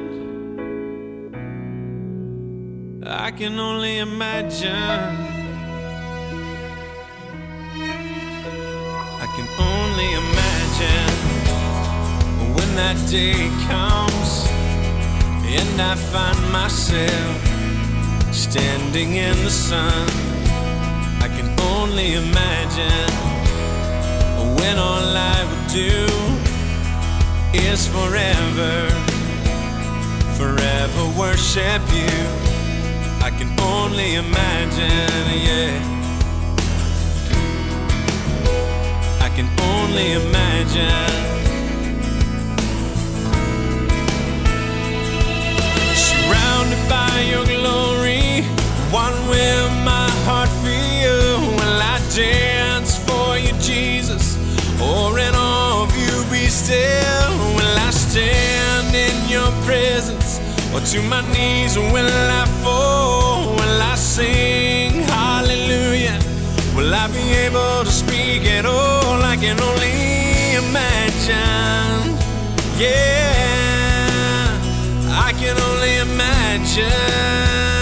I can only imagine. I can only imagine when that day comes and I find myself standing in the sun. I can only imagine when all I would do is forever, forever worship you. I can only imagine, yeah. I can only imagine. Surrounded by your glory, what will my heart feel? Will I dance for you, Jesus? Or in awe of you be still? Will I stand in your presence? Or to my knees will I fall? Will I sing hallelujah? Will I be able to speak at all? I can only imagine. Yeah, I can only imagine.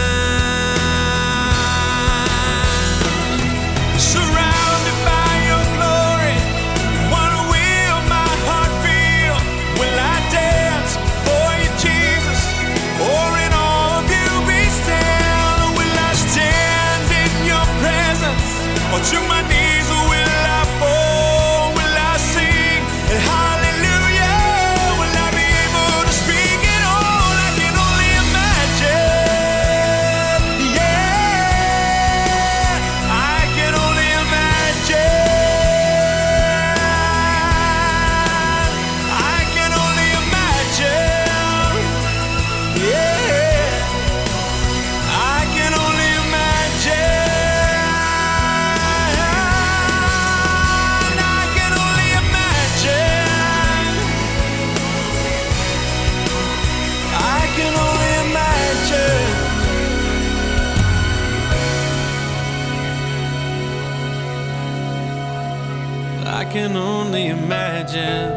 can only imagine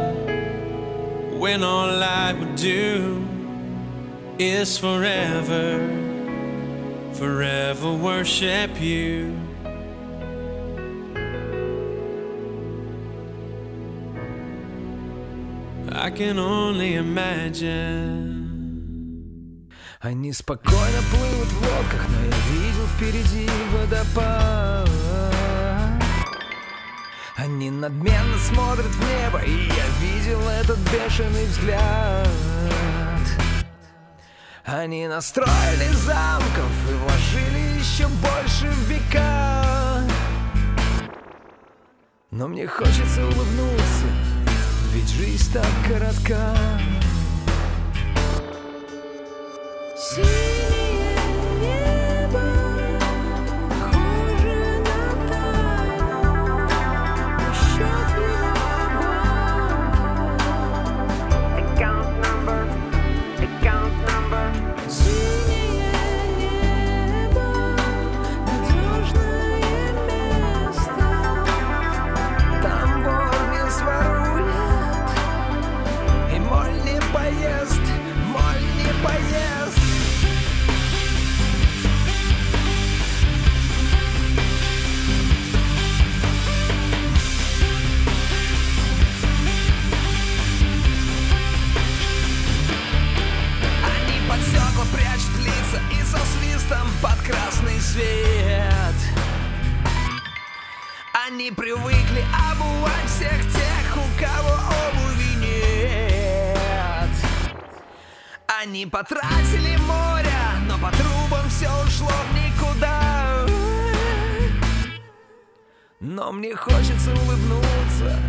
when all I would do is forever, forever worship you. I can only imagine. Они спокойно плывут в лодках, но я видел впереди водопад. Они надменно смотрят в небо, и я видел этот бешеный взгляд. Они настроили замков и вложили еще больше в века. Но мне хочется улыбнуться, ведь жизнь так коротка. Синее потратили море, но по трубам все ушло в никуда. Но мне хочется улыбнуться,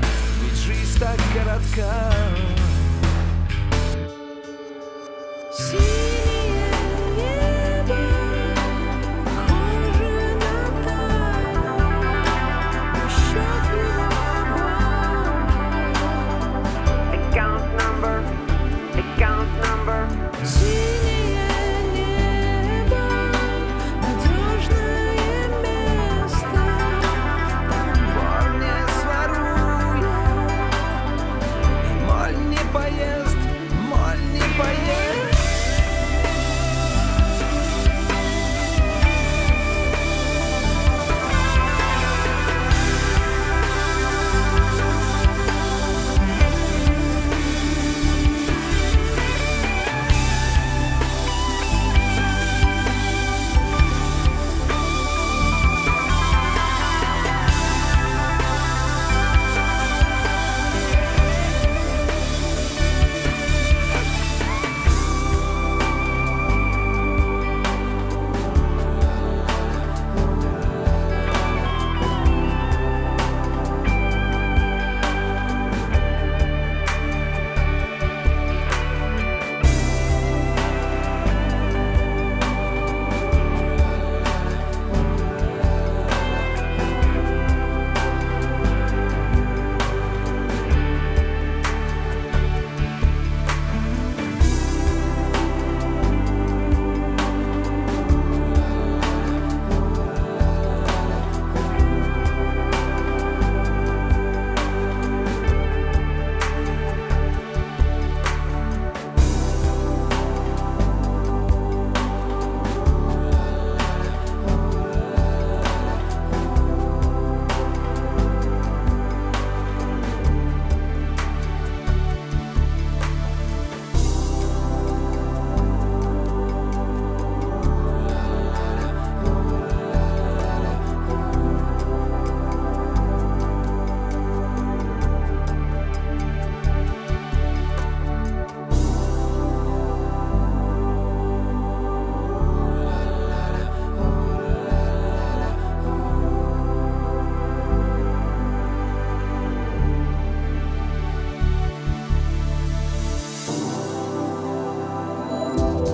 ведь жизнь так коротка.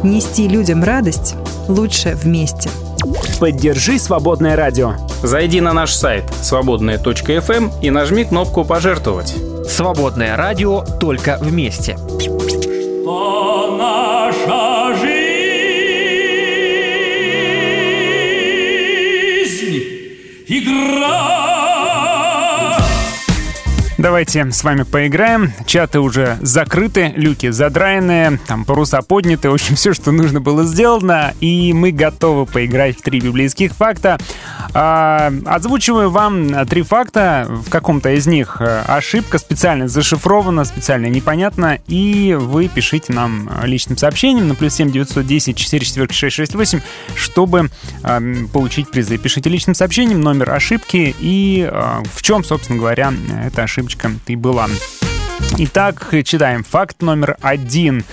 Нести людям радость лучше вместе. Поддержи «Свободное радио». Зайди на наш сайт свободная.фм и нажми кнопку «Пожертвовать». Свободное радио только вместе. Давайте с вами поиграем. Чаты уже закрыты, люки задраены, там паруса подняты. В общем, все, что нужно было сделано. И мы готовы поиграть в три библейских факта. А, озвучиваю вам три факта. В каком-то из них э, ошибка специально зашифрована, специально непонятно. И вы пишите нам личным сообщением на плюс 7 910 44 668, чтобы э, получить призы. Пишите личным сообщением номер ошибки и э, в чем, собственно говоря, эта ошибочка и была. Итак, читаем факт номер один.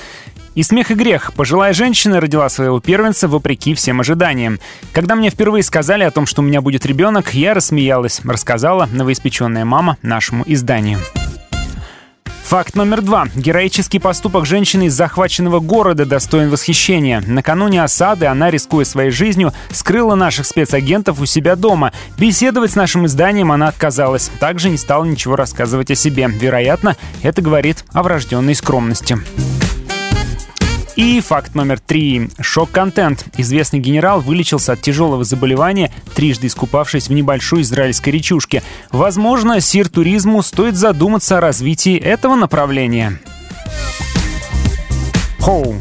И смех и грех. Пожилая женщина родила своего первенца вопреки всем ожиданиям. Когда мне впервые сказали о том, что у меня будет ребенок, я рассмеялась, рассказала новоиспеченная мама нашему изданию. Факт номер два. Героический поступок женщины из захваченного города достоин восхищения. Накануне осады она, рискуя своей жизнью, скрыла наших спецагентов у себя дома. Беседовать с нашим изданием она отказалась. Также не стала ничего рассказывать о себе. Вероятно, это говорит о врожденной скромности. И факт номер три. Шок-контент. Известный генерал вылечился от тяжелого заболевания, трижды искупавшись в небольшой израильской речушке. Возможно, сир туризму стоит задуматься о развитии этого направления. Хоу.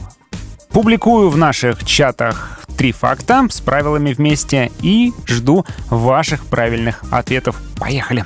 Публикую в наших чатах три факта с правилами вместе и жду ваших правильных ответов. Поехали!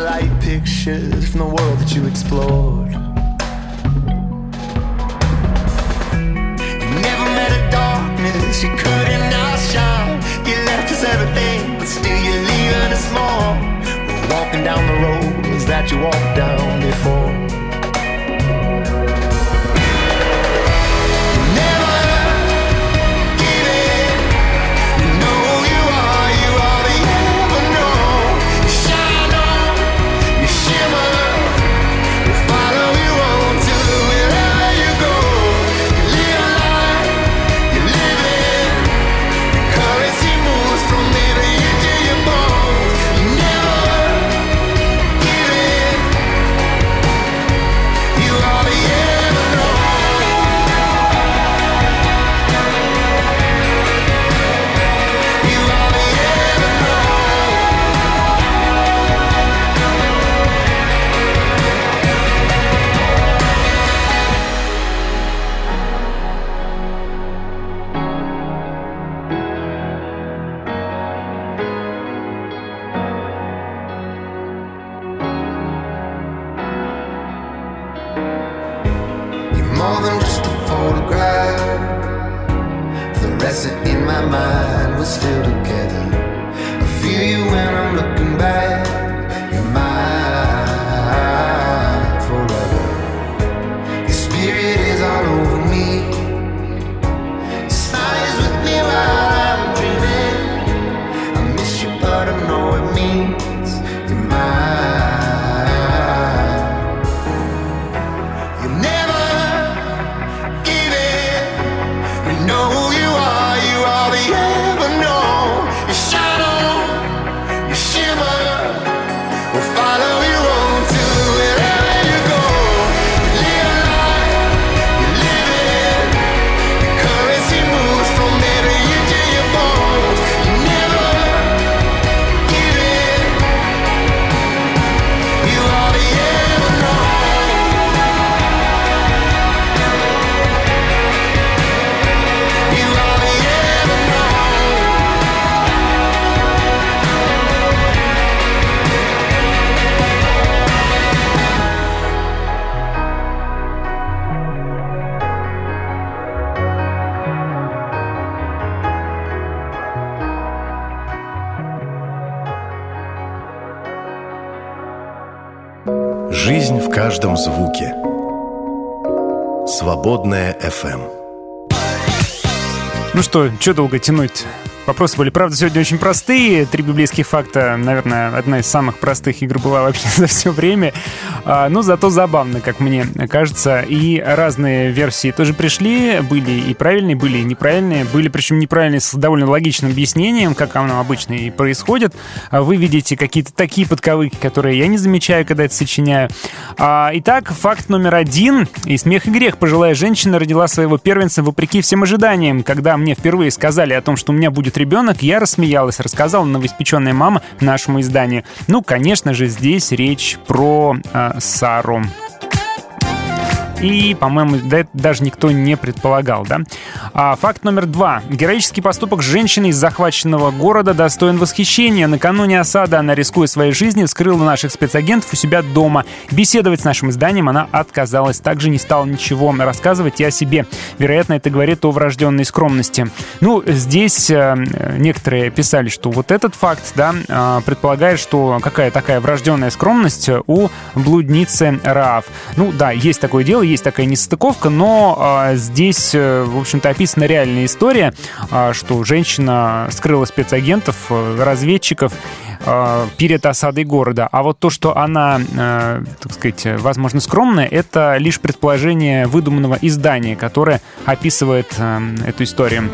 Satellite pictures from the world that you explored. You never met a darkness you couldn't outshine. You left us everything, but still you're leaving us more. We're walking down the roads that you walked down before. Каждом звуке. Свободная FM. Ну что, что долго тянуть? Вопросы были, правда, сегодня очень простые. Три библейских факта, наверное, одна из самых простых игр была вообще [LAUGHS] за все время. А, но зато забавно, как мне кажется. И разные версии тоже пришли. Были и правильные, были и неправильные. Были, причем, неправильные с довольно логичным объяснением, как оно обычно и происходит. А Вы видите какие-то такие подковыки, которые я не замечаю, когда это сочиняю. А, Итак, факт номер один. И смех и грех. Пожилая женщина родила своего первенца вопреки всем ожиданиям. Когда мне впервые сказали о том, что у меня будет ребенок, я рассмеялась, рассказала новоиспеченная мама нашему изданию. Ну, конечно же, здесь речь про Сару. И, по-моему, даже никто не предполагал, да. А, факт номер два. Героический поступок женщины из захваченного города достоин восхищения. Накануне осады она, рискуя своей жизнью, вскрыла наших спецагентов у себя дома. Беседовать с нашим изданием она отказалась. Также не стала ничего рассказывать и о себе. Вероятно, это говорит о врожденной скромности. Ну, здесь э, некоторые писали, что вот этот факт, да, э, предполагает, что какая такая врожденная скромность у блудницы Раав. Ну, да, есть такое дело, есть такая несостыковка, но э, здесь, э, в общем-то, описана реальная история, э, что женщина скрыла спецагентов, э, разведчиков, э, перед осадой города. А вот то, что она, э, так сказать, возможно, скромная, это лишь предположение выдуманного издания, которое описывает э, эту историю.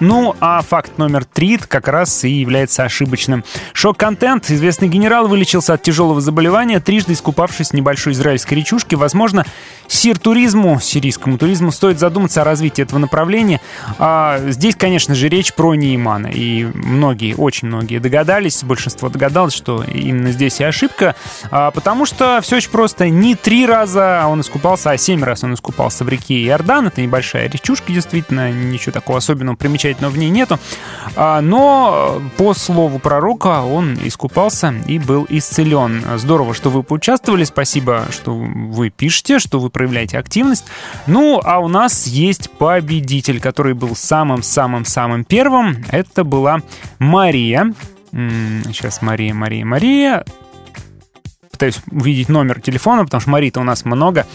Ну, а факт номер три как раз и является ошибочным. Шок-контент. Известный генерал вылечился от тяжелого заболевания, трижды искупавшись в небольшой израильской речушке. Возможно, сир-туризму, сирийскому туризму, стоит задуматься о развитии этого направления. А здесь, конечно же, речь про Неймана. И многие, очень многие догадались, большинство догадалось, что именно здесь и ошибка. А, потому что все очень просто. Не три раза он искупался, а семь раз он искупался в реке Иордан. Это небольшая речушка, действительно, ничего такого особенного, примечательного в ней нету. А, но по слову пророка он искупался и был исцелен. Здорово, что вы поучаствовали. Спасибо, что вы пишете, что вы проявляете активность. Ну, а у нас есть победитель, который был самым-самым-самым первым. Это была Мария. Сейчас Мария, Мария, Мария пытаюсь увидеть номер телефона, потому что Марии-то у нас много.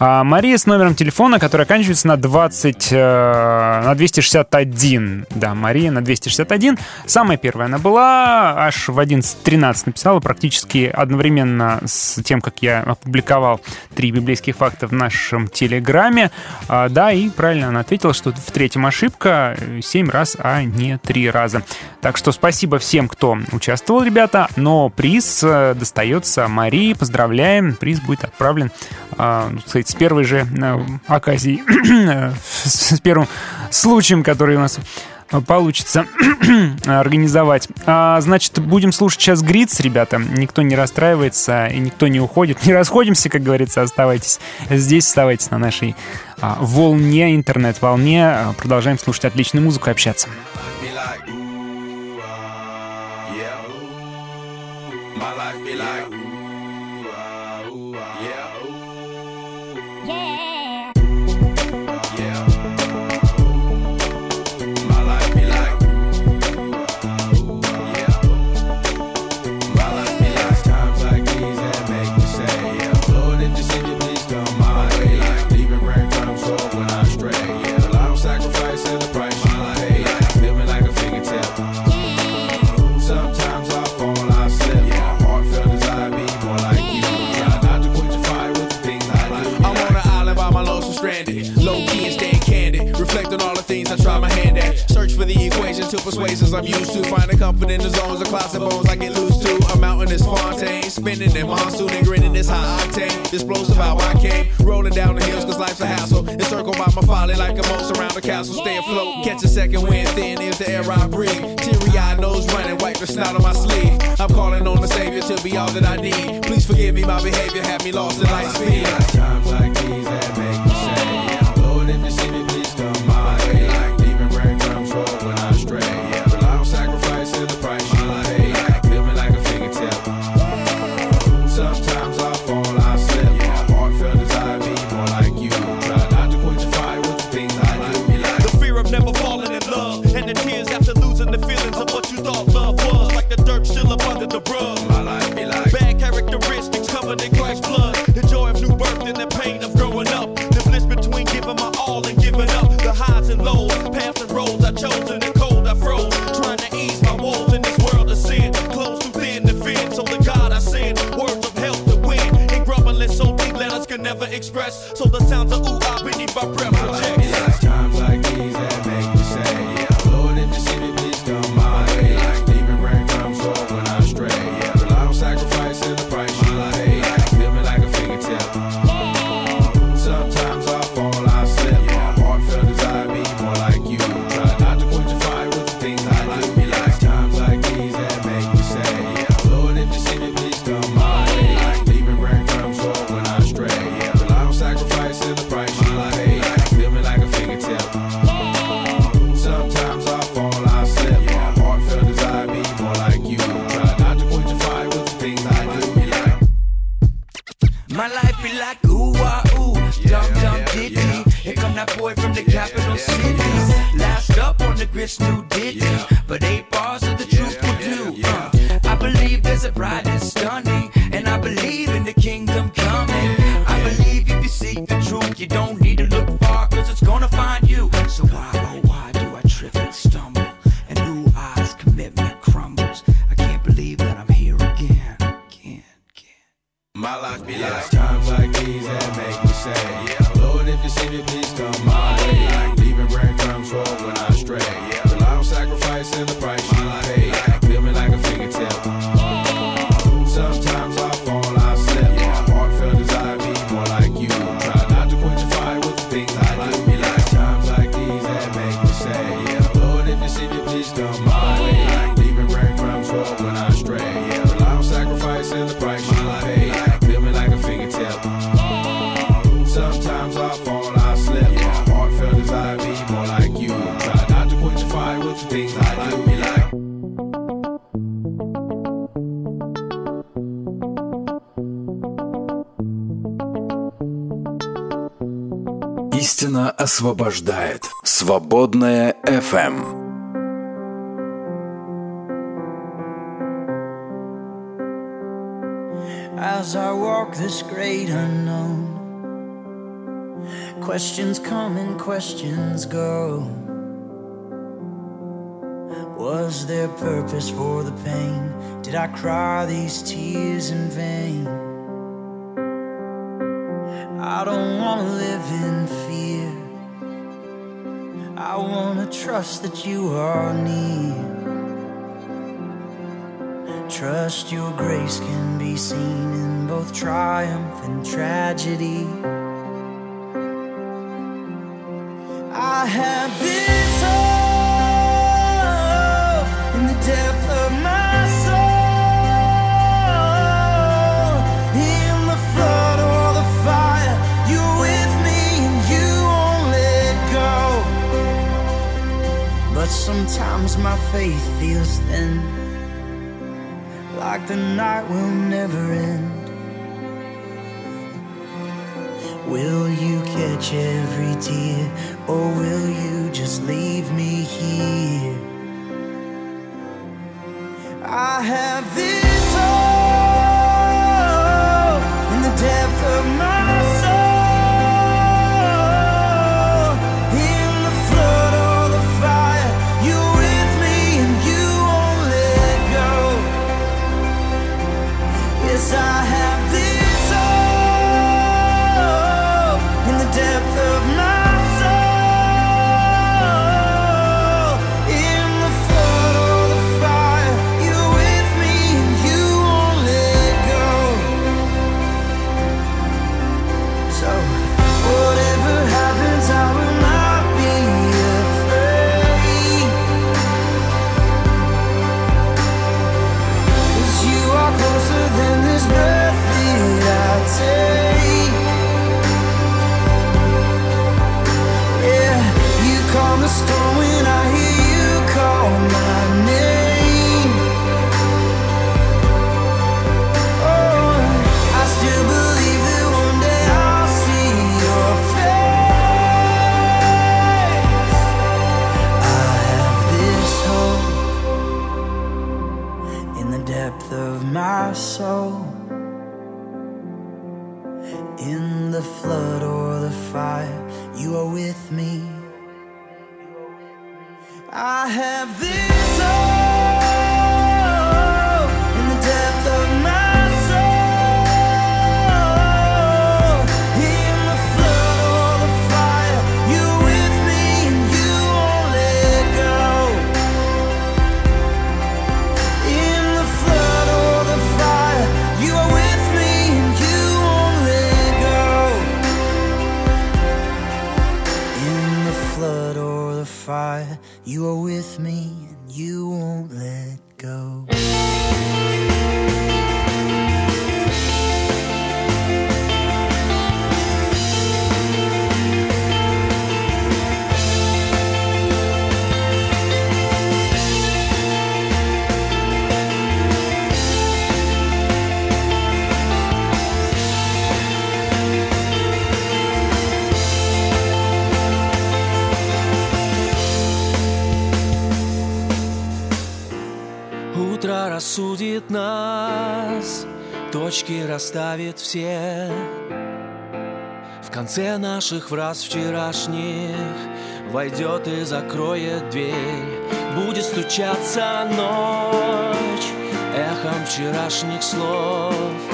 А Мария с номером телефона, который оканчивается на 20, э, на 261. Да, Мария на 261. Самая первая она была, аж в 11.13 написала, практически одновременно с тем, как я опубликовал три библейских факта в нашем телеграме. А, да, и правильно она ответила, что в третьем ошибка 7 раз, а не 3 раза. Так что спасибо всем, кто участвовал, ребята, но приз э, достается Марии. Поздравляем, приз будет отправлен, э, сказать, с первой же э, оказией, [COUGHS] с первым случаем, который у нас получится [COUGHS] организовать. А, значит, будем слушать сейчас Гриц, ребята. Никто не расстраивается и никто не уходит. Не расходимся, как говорится, оставайтесь здесь, оставайтесь на нашей а, волне, интернет-волне. Продолжаем слушать отличную музыку и общаться. Persuasions I'm used to. Finding comfort in the zones of clouds and bones I get loose to. A mountain is Fontaine. Spinning in monsoon and grinning this high octane. Explosive how I came. Rolling down the hills cause life's a hassle. Encircled by my folly like a moat around the castle. Stay afloat. Catch a second wind thin is the air I breathe. Teary eyed nose running. Wipe the snout on my sleeve. I'm calling on the Savior to be all that I need. Please forgive me, my behavior had me lost in light speed. Times like these that make освобождает. Свободная FM. As I walk this great unknown, questions come and questions go. Was there purpose for the pain? Did I cry these tears in vain? Trust that you are near. Trust your grace can be seen in both triumph and tragedy. I have. faith feels thin. Like the night will never end. Will you catch every tear, or will you just leave me here? I have this. расставит все. В конце наших враз вчерашних Войдет и закроет дверь. Будет стучаться ночь Эхом вчерашних слов.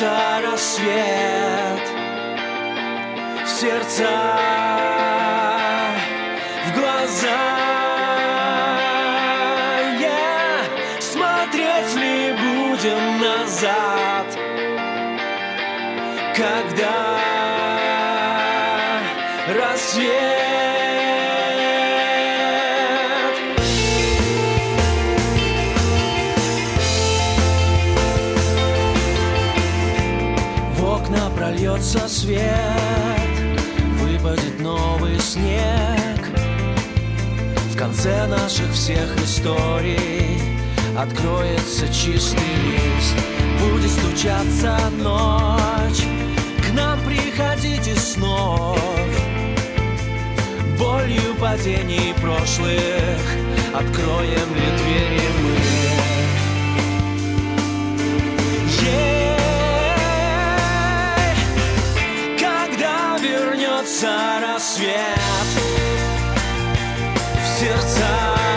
сердца рассвет, в сердца, в глаза. Смотреть ли будем назад, когда прольется свет, выпадет новый снег. В конце наших всех историй откроется чистый лист. Будет стучаться ночь, к нам приходите снова. Болью падений прошлых откроем ли двери мы? за рассвет в сердцах.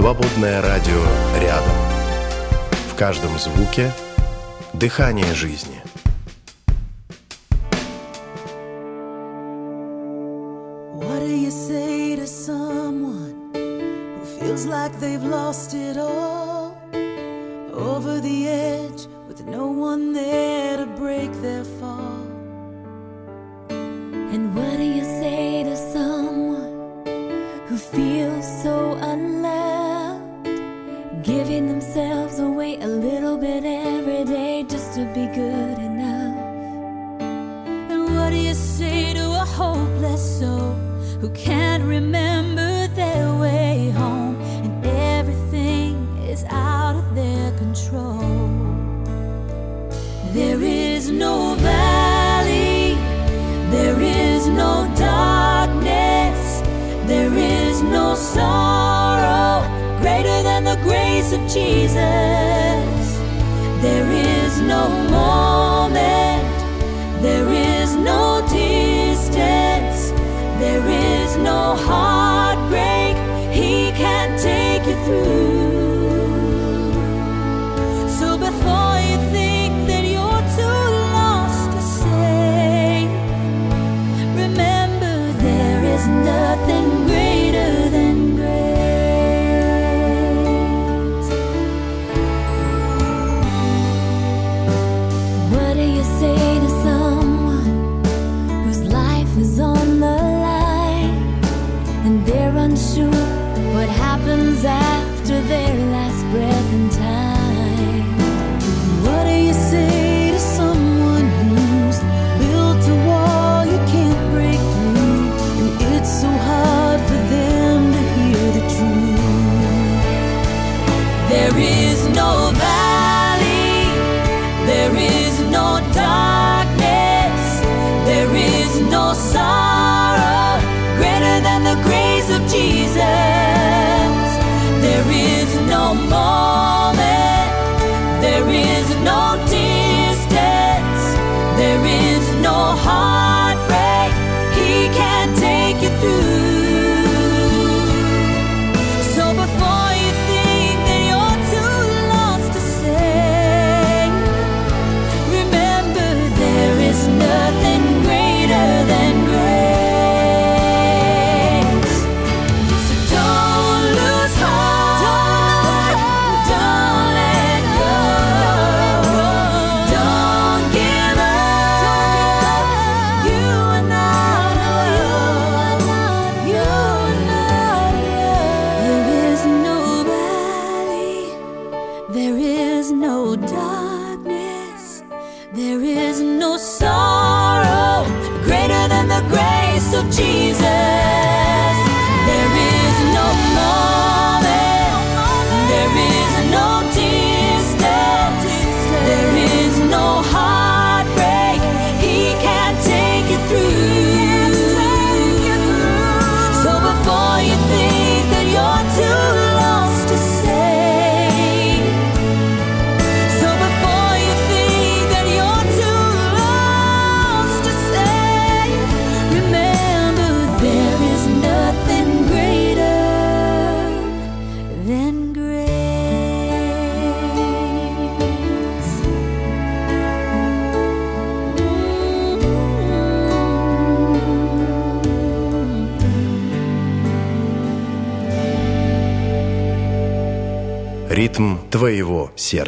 Свободное радио рядом. В каждом звуке дыхание жизни –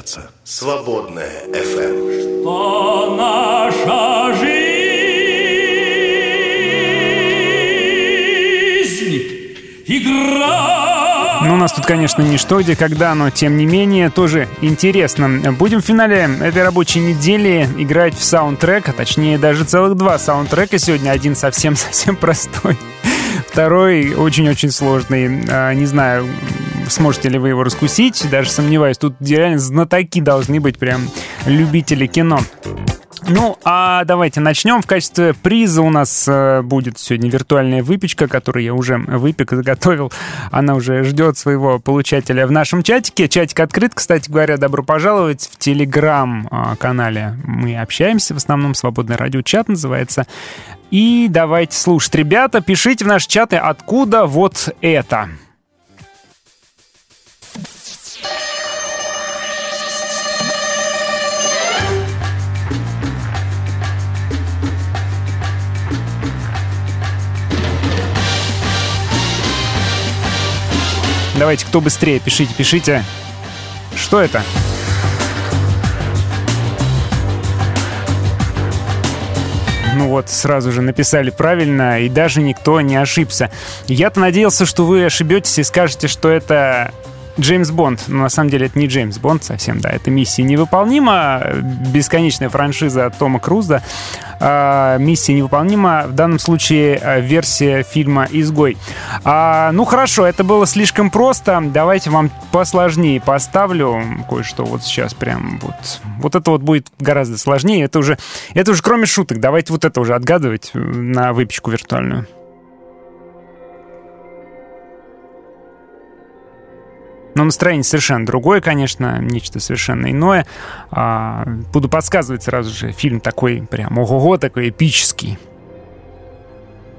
сердца. Свободная FM. Что наша жизнь игра Ну, у нас тут, конечно, не что, где, когда, но тем не менее тоже интересно. Будем в финале этой рабочей недели играть в саундтрек, а точнее даже целых два саундтрека сегодня. Один совсем-совсем [LAUGHS] простой, второй очень-очень сложный. А, Не знаю, сможете ли вы его раскусить, даже сомневаюсь. Тут реально знатоки должны быть, прям любители кино. Ну, а давайте начнем. В качестве приза у нас э, будет сегодня виртуальная выпечка, которую я уже выпек, заготовил. Она уже ждет своего получателя в нашем чатике. Чатик открыт, кстати говоря. Добро пожаловать в Телеграм-канале. Мы общаемся, в основном свободный радиочат называется. И давайте слушать. Ребята, пишите в наши чаты, откуда вот это. Давайте, кто быстрее, пишите, пишите. Что это? Ну вот, сразу же написали правильно, и даже никто не ошибся. Я-то надеялся, что вы ошибетесь и скажете, что это Джеймс Бонд. Но на самом деле это не Джеймс Бонд совсем, да. Это «Миссия невыполнима». Бесконечная франшиза Тома Круза. А, «Миссия невыполнима». В данном случае а, версия фильма «Изгой». А, ну хорошо, это было слишком просто. Давайте вам посложнее поставлю кое-что вот сейчас прям вот. Вот это вот будет гораздо сложнее. Это уже, это уже кроме шуток. Давайте вот это уже отгадывать э, на выпечку виртуальную. Но настроение совершенно другое, конечно, нечто совершенно иное. А, буду подсказывать сразу же. Фильм такой прям ого-го, такой эпический.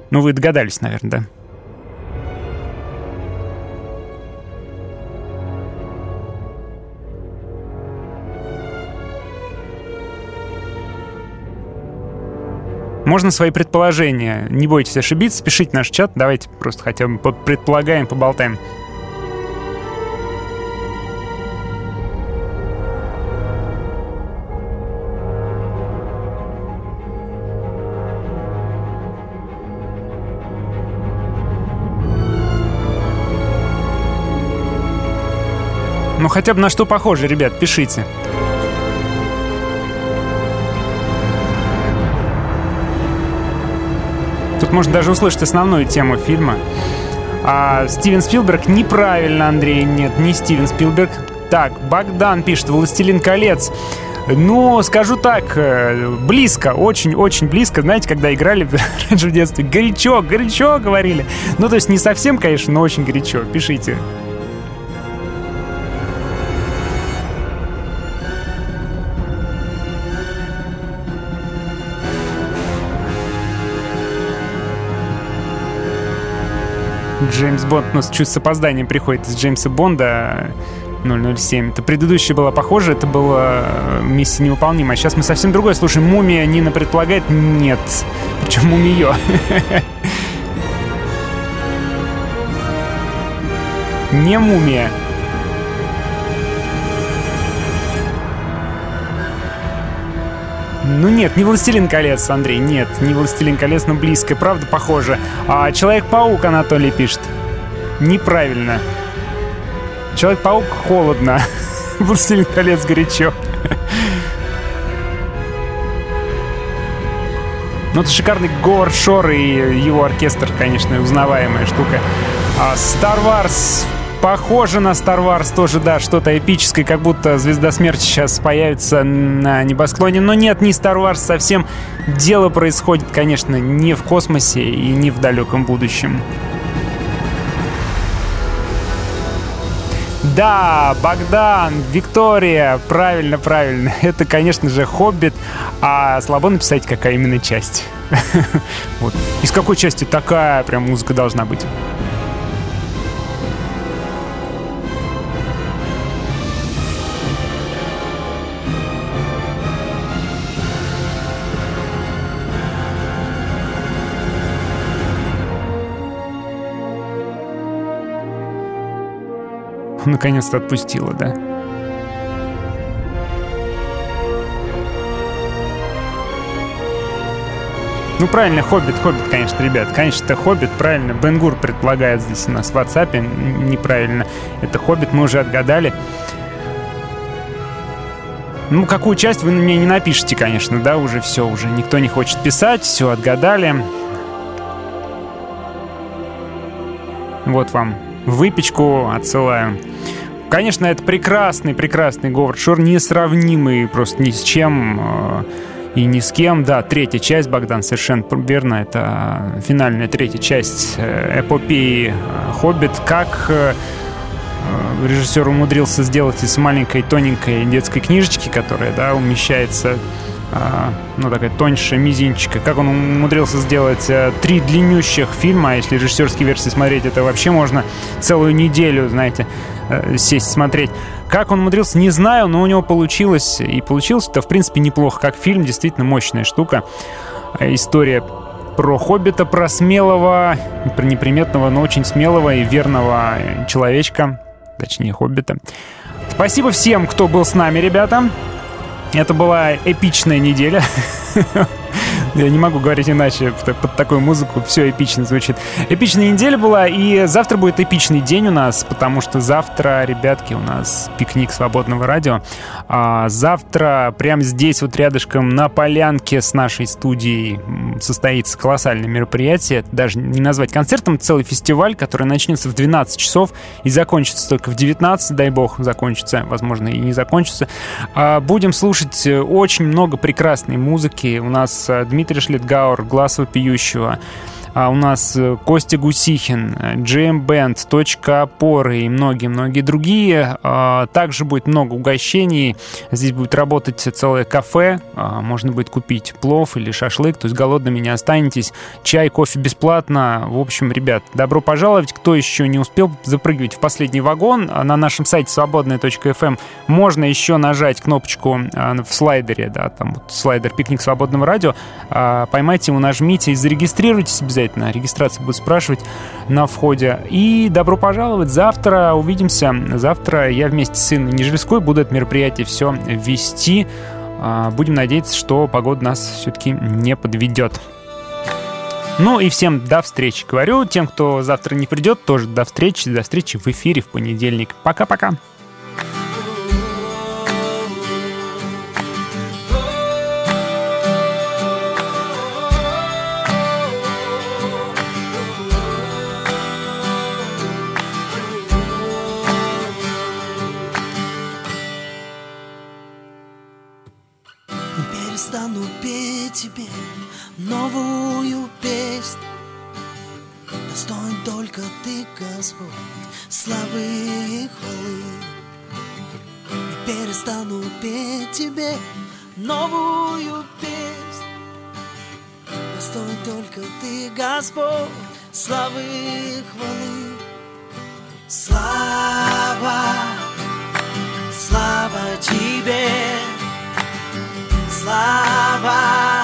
Ну, вы догадались, наверное, да? Можно свои предположения. Не бойтесь ошибиться, пишите наш чат. Давайте просто хотя бы предполагаем, поболтаем. Хотя бы на что похоже, ребят, пишите. Тут можно даже услышать основную тему фильма. А Стивен Спилберг неправильно, Андрей, нет, не Стивен Спилберг. Так, Богдан пишет «Властелин колец». Ну, скажу так, э, близко, очень-очень близко. Знаете, когда играли раньше в [LAUGHS] детстве, горячо, горячо говорили. Ну, то есть не совсем, конечно, но очень горячо. Пишите. Джеймс Бонд нас чуть с опозданием приходит из Джеймса Бонда 007. Это предыдущая была похожа, это была э, миссия невыполнима. А сейчас мы совсем другое слушаем. Мумия Нина предполагает нет. Причем мумиё. [LAUGHS] Не мумия. Ну нет, не «Властелин колец», Андрей, нет, не «Властелин колец», но близко, правда, похоже. А «Человек-паук» Анатолий пишет. Неправильно. «Человек-паук» холодно. [LAUGHS] «Властелин колец» горячо. Ну, это шикарный Говард Шор и его оркестр, конечно, узнаваемая штука. А Star Wars Похоже на Star Wars тоже, да, что-то эпическое, как будто Звезда Смерти сейчас появится на небосклоне. Но нет, не Star Wars совсем. Дело происходит, конечно, не в космосе и не в далеком будущем. Да, Богдан, Виктория, правильно, правильно. [LAUGHS] Это, конечно же, Хоббит. А слабо написать, какая именно часть. [LAUGHS] Вот. Из какой части такая прям музыка должна быть? [LAUGHS] наконец-то отпустила, да? Ну, правильно, Хоббит, Хоббит, конечно, ребят. Конечно, это Хоббит, правильно. Бенгур предполагает здесь у нас в WhatsApp. Неправильно. Это Хоббит, мы уже отгадали. Ну, какую часть вы мне не напишите, конечно, да, уже все, уже никто не хочет писать, все, отгадали. Вот вам выпечку отсылаю. Конечно, это прекрасный, прекрасный Говард Шор, несравнимый просто ни с чем э, и ни с кем. Да, третья часть, Богдан, совершенно верно, это финальная третья часть э, эпопеи э, «Хоббит». Как режиссер умудрился сделать из маленькой тоненькой детской книжечки, которая, да, умещается ну, такая тоньше мизинчика. Как он умудрился сделать три длиннющих фильма, а если режиссерские версии смотреть, это вообще можно целую неделю, знаете, э, сесть смотреть. Как он умудрился, не знаю, но у него получилось. И получилось это, в принципе, неплохо. Как фильм, действительно мощная штука. Э, история про Хоббита, про смелого, про неприметного, но очень смелого и верного человечка, точнее, Хоббита. Спасибо всем, кто был с нами, ребята. Это была эпичная неделя. Я не могу говорить иначе, под, такую музыку все эпично звучит. Эпичная неделя была, и завтра будет эпичный день у нас, потому что завтра, ребятки, у нас пикник свободного радио. А завтра прямо здесь, вот рядышком на полянке с нашей студией состоится колоссальное мероприятие. Даже не назвать концертом, целый фестиваль, который начнется в 12 часов и закончится только в 19, дай бог, закончится, возможно, и не закончится. А, Будем слушать э, очень много прекрасной музыки. У нас э, Дмитрий Шлитгауэр, «Глаз вопиющего», а у нас э, Костя Гусихин, э, GM Band, Точка опоры и многие-многие другие. А, Также будет много угощений. Здесь будет работать целое кафе. А, Можно будет купить плов или шашлык, то есть голодными не останетесь. Чай, кофе бесплатно. В общем, ребят, добро пожаловать. Кто еще не успел запрыгивать в последний вагон, а на нашем сайте свободная.фм можно еще нажать кнопочку в слайдере, да, там вот слайдер «Пикник свободного радио». Поймайте его, нажмите и зарегистрируйтесь обязательно. Регистрация будет спрашивать на входе. И добро пожаловать. Завтра увидимся. Завтра я вместе с Инной Нежельской буду это мероприятие все вести. А, Будем надеяться, что погода нас все-таки не подведет. Ну и всем до встречи. Говорю, тем, кто завтра не придет, тоже до встречи. До встречи в эфире в понедельник. Пока-пока. Перестану петь тебе новую песню Достоин только ты, Господь, славы и хвалы. Не перестану петь тебе новую песню Достоин только ты, Господь, славы и хвалы. Слава, слава тебе Слава,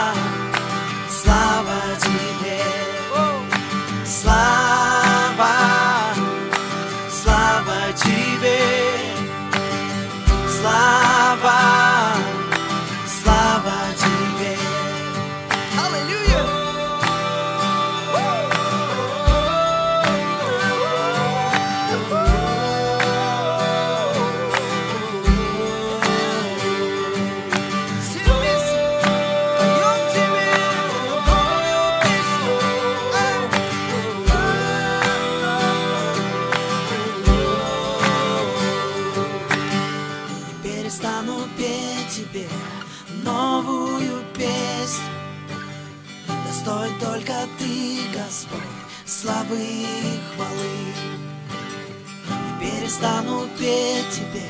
Перестану петь тебе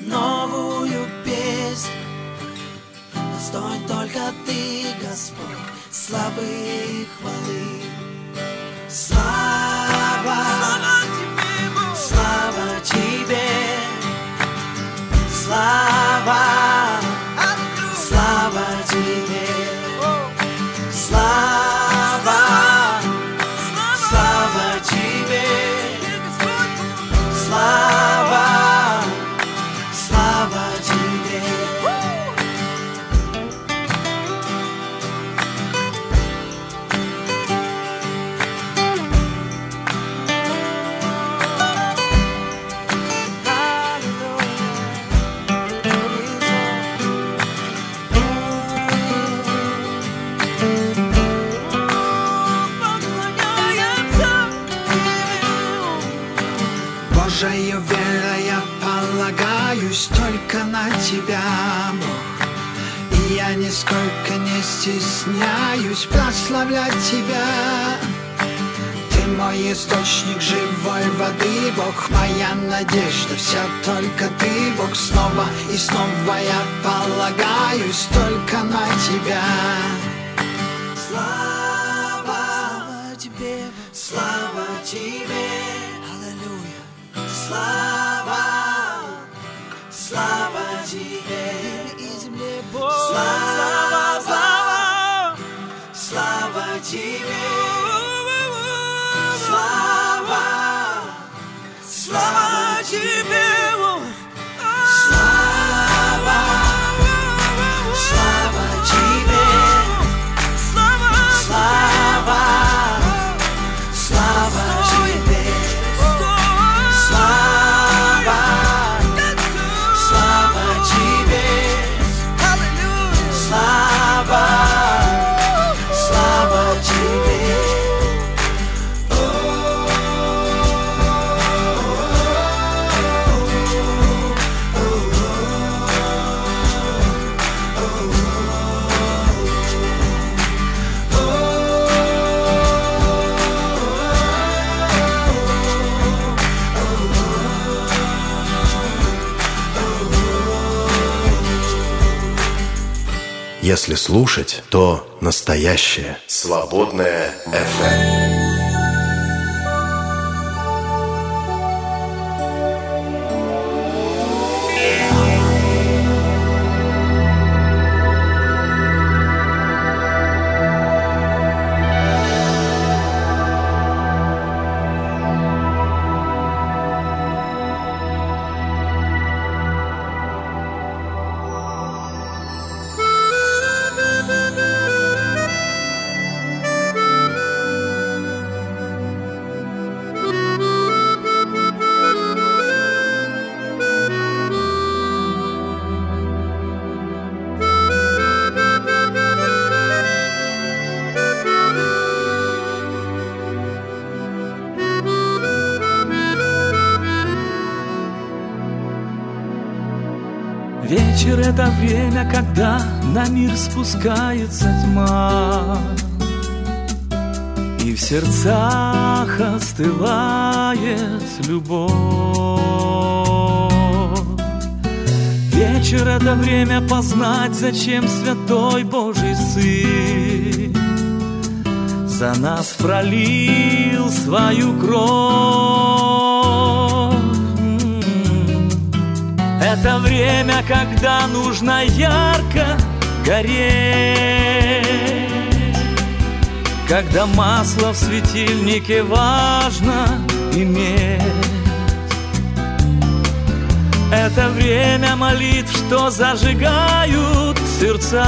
новую песню. Достоин только ты, Господь, славы и хвалы. Слава, слава тебе, слава, слава стесняюсь прославлять Тебя. Ты мой источник живой воды, Бог, моя надежда, вся только Ты, Бог, снова и снова я полагаюсь только на Тебя. Слава, слава тебе, слава тебе, аллилуйя. Слава, слава тебе, и земле Бог. Слава, слава тебе, Если слушать, то настоящее. Свободная FM. Спускается тьма И в сердцах остывает любовь. Вечер — это время познать, зачем святой Божий Сын За нас пролил свою кровь. Это время, когда нужно ярко гореть Когда масло в светильнике важно иметь. Это время молитв, что зажигают сердца.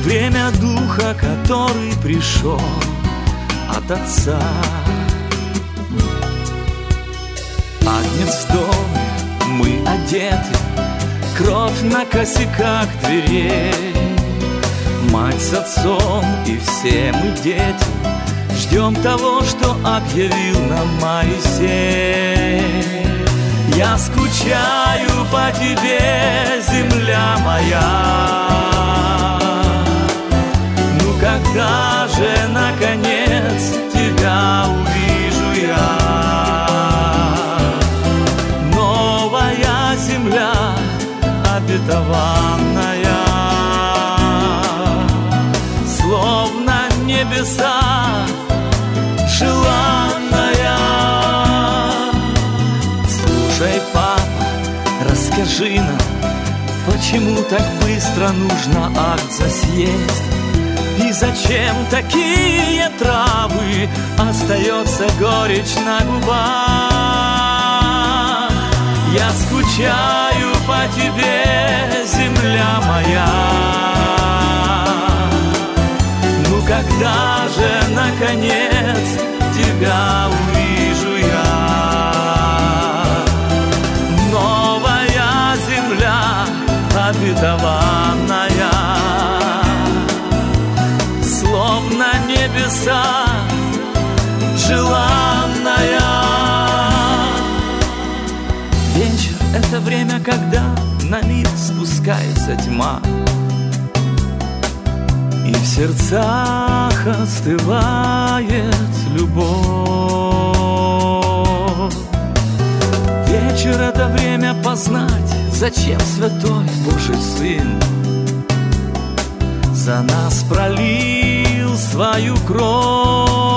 Время духа, который пришел от Отца. Агнец в доме, мы одеты, Кровь на косяках дверей. Мать с отцом и все мы дети Ждем того, что объявил нам Моисей. Я скучаю по тебе, земля моя. Ну когда же, наконец, обетованная Словно небеса желанная. Слушай, папа, расскажи нам Почему так быстро нужно акт засесть? И зачем такие травы? Остается горечь на губах Я скучаю по тебе, земля моя. Ну когда же, наконец, тебя увижу я? Новая земля обетованная Словно небеса Вечер — это время, когда на мир спускается тьма. И в сердцах остывает любовь. Вечер — это время познать, зачем святой Божий Сын За нас пролил свою кровь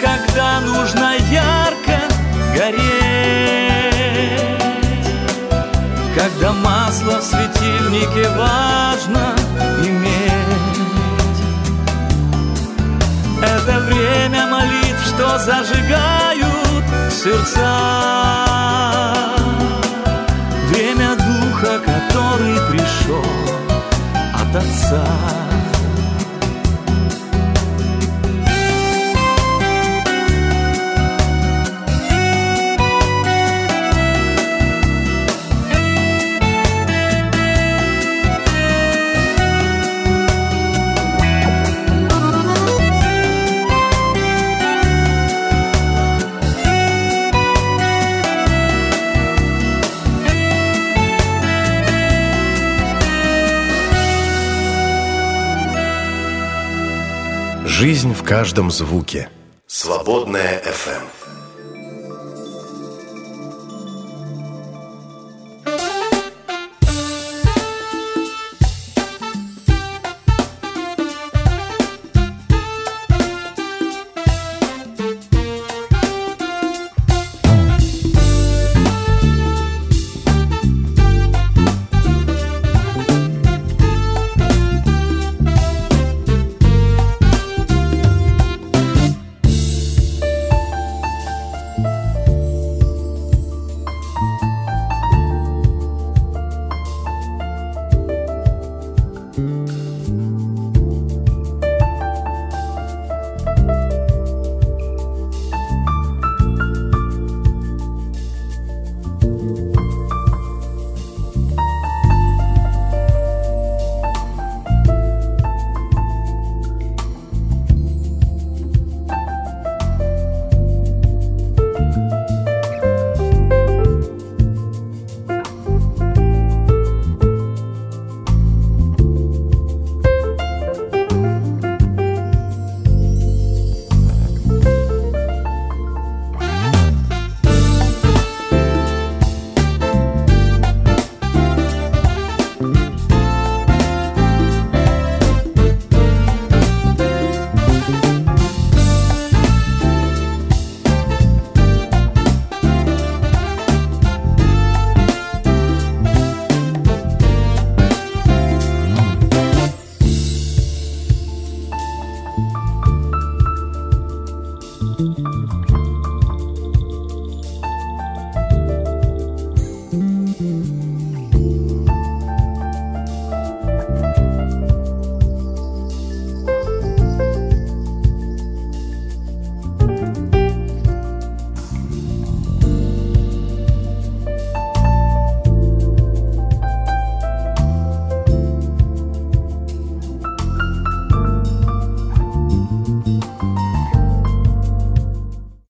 когда нужно ярко гореть. Когда масло в светильнике важно иметь. Это время молитв, что зажигают сердца. Время духа, который пришел от Отца Жизнь в каждом звуке. Свободная FM.